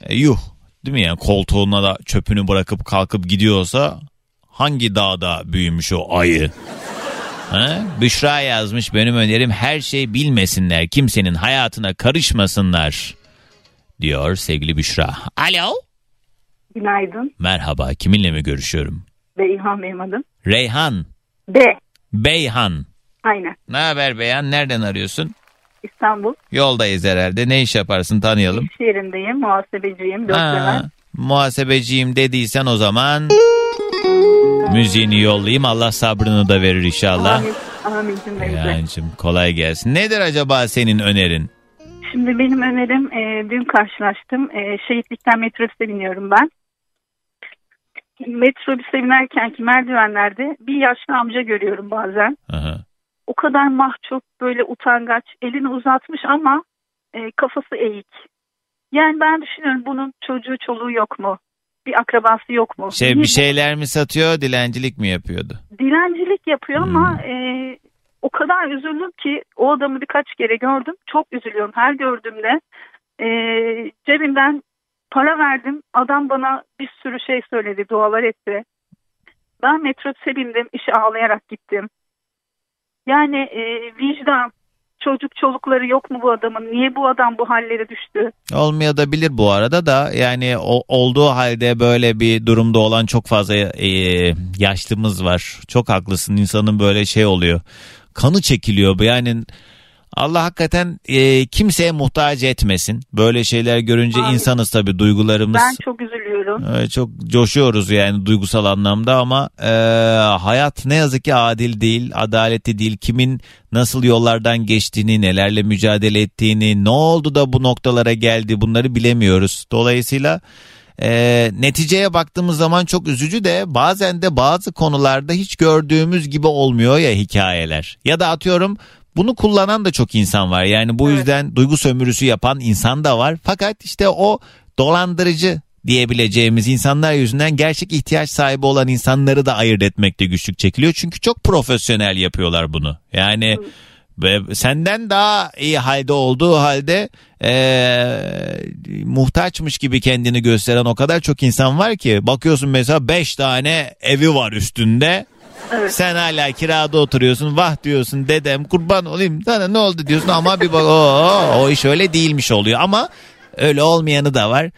e, yuh değil mi yani koltuğuna da çöpünü bırakıp kalkıp gidiyorsa hangi dağda büyümüş o ayı? Ha? Büşra yazmış benim önerim her şey bilmesinler kimsenin hayatına karışmasınlar diyor sevgili Büşra. Alo Günaydın. merhaba kiminle mi görüşüyorum? Beyhan benim adım. Reyhan B. Beyhan. Aynen. Ne haber Beyhan nereden arıyorsun? İstanbul. Yoldayız herhalde ne iş yaparsın tanıyalım. İş yerindeyim. Muhasebeciyim. Ha, muhasebeciyim dediysen o zaman müziğini yollayayım Allah sabrını da verir inşallah. Amin. Amin. Yancım kolay gelsin. Nedir acaba senin önerin? Şimdi benim önerim e, dün karşılaştım. E, şehitlikten metrobüse biniyorum ben. Metrobüse binerken ki merdivenlerde bir yaşlı amca görüyorum bazen. Aha. O kadar mahcup böyle utangaç elini uzatmış ama e, kafası eğik. Yani ben düşünüyorum bunun çocuğu çoluğu yok mu? Bir akrabası yok mu? Şey bir şeyler mi satıyor dilencilik mi yapıyordu? dilencilik yapıyor Hmm. ama e, o kadar üzüldüm ki o adamı birkaç kere gördüm. Çok üzülüyorum her gördüğümde. E, cebimden para verdim. Adam bana bir sürü şey söyledi, dualar etti. Ben metrobüse bindim, işe ağlayarak gittim. Yani e, vicdan, çocuk çolukları yok mu bu adamın? Niye bu adam bu hallere düştü? Olmaya da bilir bu arada da yani o- olduğu halde böyle bir durumda olan çok fazla e, yaşlımız var. Çok haklısın insanın böyle şey oluyor. Kanı çekiliyor yani Allah hakikaten e, kimseye muhtaç etmesin. Böyle şeyler görünce insanız tabii duygularımız. Ben çok üzülüyorum. Evet, çok coşuyoruz yani duygusal anlamda ama e, hayat ne yazık ki adil değil, adaletli değil. Kimin nasıl yollardan geçtiğini, nelerle mücadele ettiğini, ne oldu da bu noktalara geldi bunları bilemiyoruz. Dolayısıyla e, neticeye baktığımız zaman çok üzücü de bazen de bazı konularda hiç gördüğümüz gibi olmuyor ya hikayeler. Ya da atıyorum bunu kullanan da çok insan var. Yani bu yüzden duygu sömürüsü yapan insan da var. Fakat işte o dolandırıcı diyebileceğimiz insanlar yüzünden gerçek ihtiyaç sahibi olan insanları da ayırt etmekte güçlük çekiliyor. Çünkü çok profesyonel yapıyorlar bunu. Yani ve senden daha iyi halde olduğu halde eee, muhtaçmış gibi kendini gösteren o kadar çok insan var ki bakıyorsun mesela 5 tane evi var üstünde. Sen hala kirada oturuyorsun. Vah diyorsun dedem kurban olayım sana ne oldu diyorsun ama bir bak o, o iş öyle değilmiş oluyor ama öyle olmayanı da var.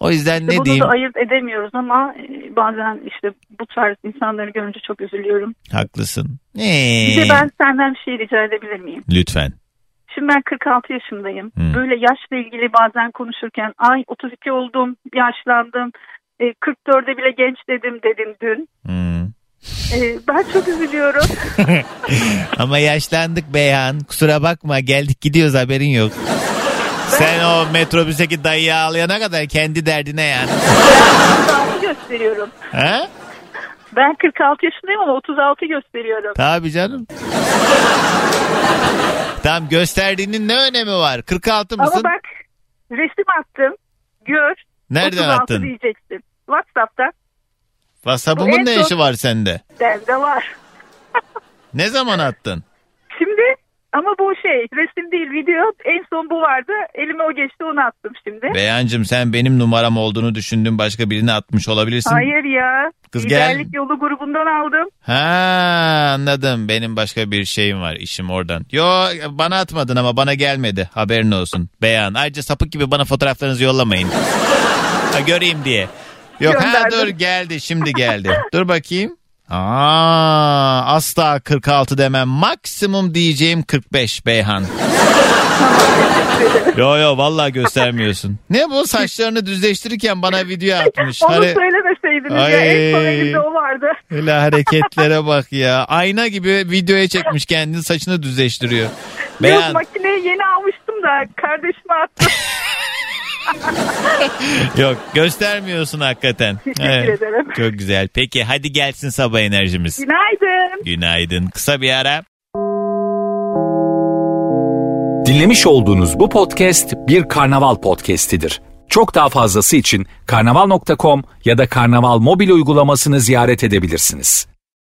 O yüzden İşte ne bunu diyeyim da ayırt edemiyoruz ama e, bazen işte bu tarz insanları görünce çok üzülüyorum. haklısın. Bir Ee, de ben senden bir şey rica edebilir miyim? Lütfen. Şimdi ben 46 yaşındayım. Hı. Böyle yaşla ilgili bazen konuşurken ay 32 oldum, yaşlandım. E, 44'e bile genç dedim dedin dün. Hmm. E, ben çok üzülüyorum. Ama yaşlandık Beyhan. Kusura bakma geldik gidiyoruz haberin yok. Sen o metrobüsteki dayıyı ağlayana kadar kendi derdine yani. 36 gösteriyorum. Ha? Ben 46 yaşındayım ama 36 gösteriyorum. Tabii canım. Tamam gösterdiğinin ne önemi var? 46 mısın? Ama bak resim attım. Gör. Nereden 36 attın? diyeceksin. WhatsApp'ta. WhatsApp'ımın En ne son- işi var sende? Bende var. Ne zaman attın? Şimdi Ama bu şey resim değil video. En son bu vardı. Elime o geçti onu attım şimdi. Beyancım sen benim numaram olduğunu düşündüğün başka birini atmış olabilirsin. Hayır ya. Kız gel. Liderlik yolu grubundan aldım. Ha anladım. Benim başka bir şeyim var işim oradan. Yo bana atmadın ama bana gelmedi. Haberin olsun. Beyan. Ayrıca sapık gibi bana fotoğraflarınızı yollamayın. ha, göreyim diye. Yok ha dur geldi şimdi geldi. dur bakayım. Aa, asla 46 demem. Maksimum diyeceğim 45 Beyhan. yo yo vallahi göstermiyorsun. Ne bu saçlarını düzleştirirken bana video atmış. Onu Hani- söylemeseydiniz ya. Ay. En son elimde o vardı. Öyle hareketlere bak ya. Ayna gibi videoya çekmiş kendini saçını düzleştiriyor. Yok Beyan. makineyi yeni almıştım da kardeşime attım. Yok göstermiyorsun hakikaten. Teşekkür ederim. Çok güzel. Peki hadi gelsin sabah enerjimiz. Günaydın. Günaydın. Kısa bir ara. Dinlemiş olduğunuz bu podcast bir karnaval podcastidir. Çok daha fazlası için karnaval.com ya da karnaval mobil uygulamasını ziyaret edebilirsiniz.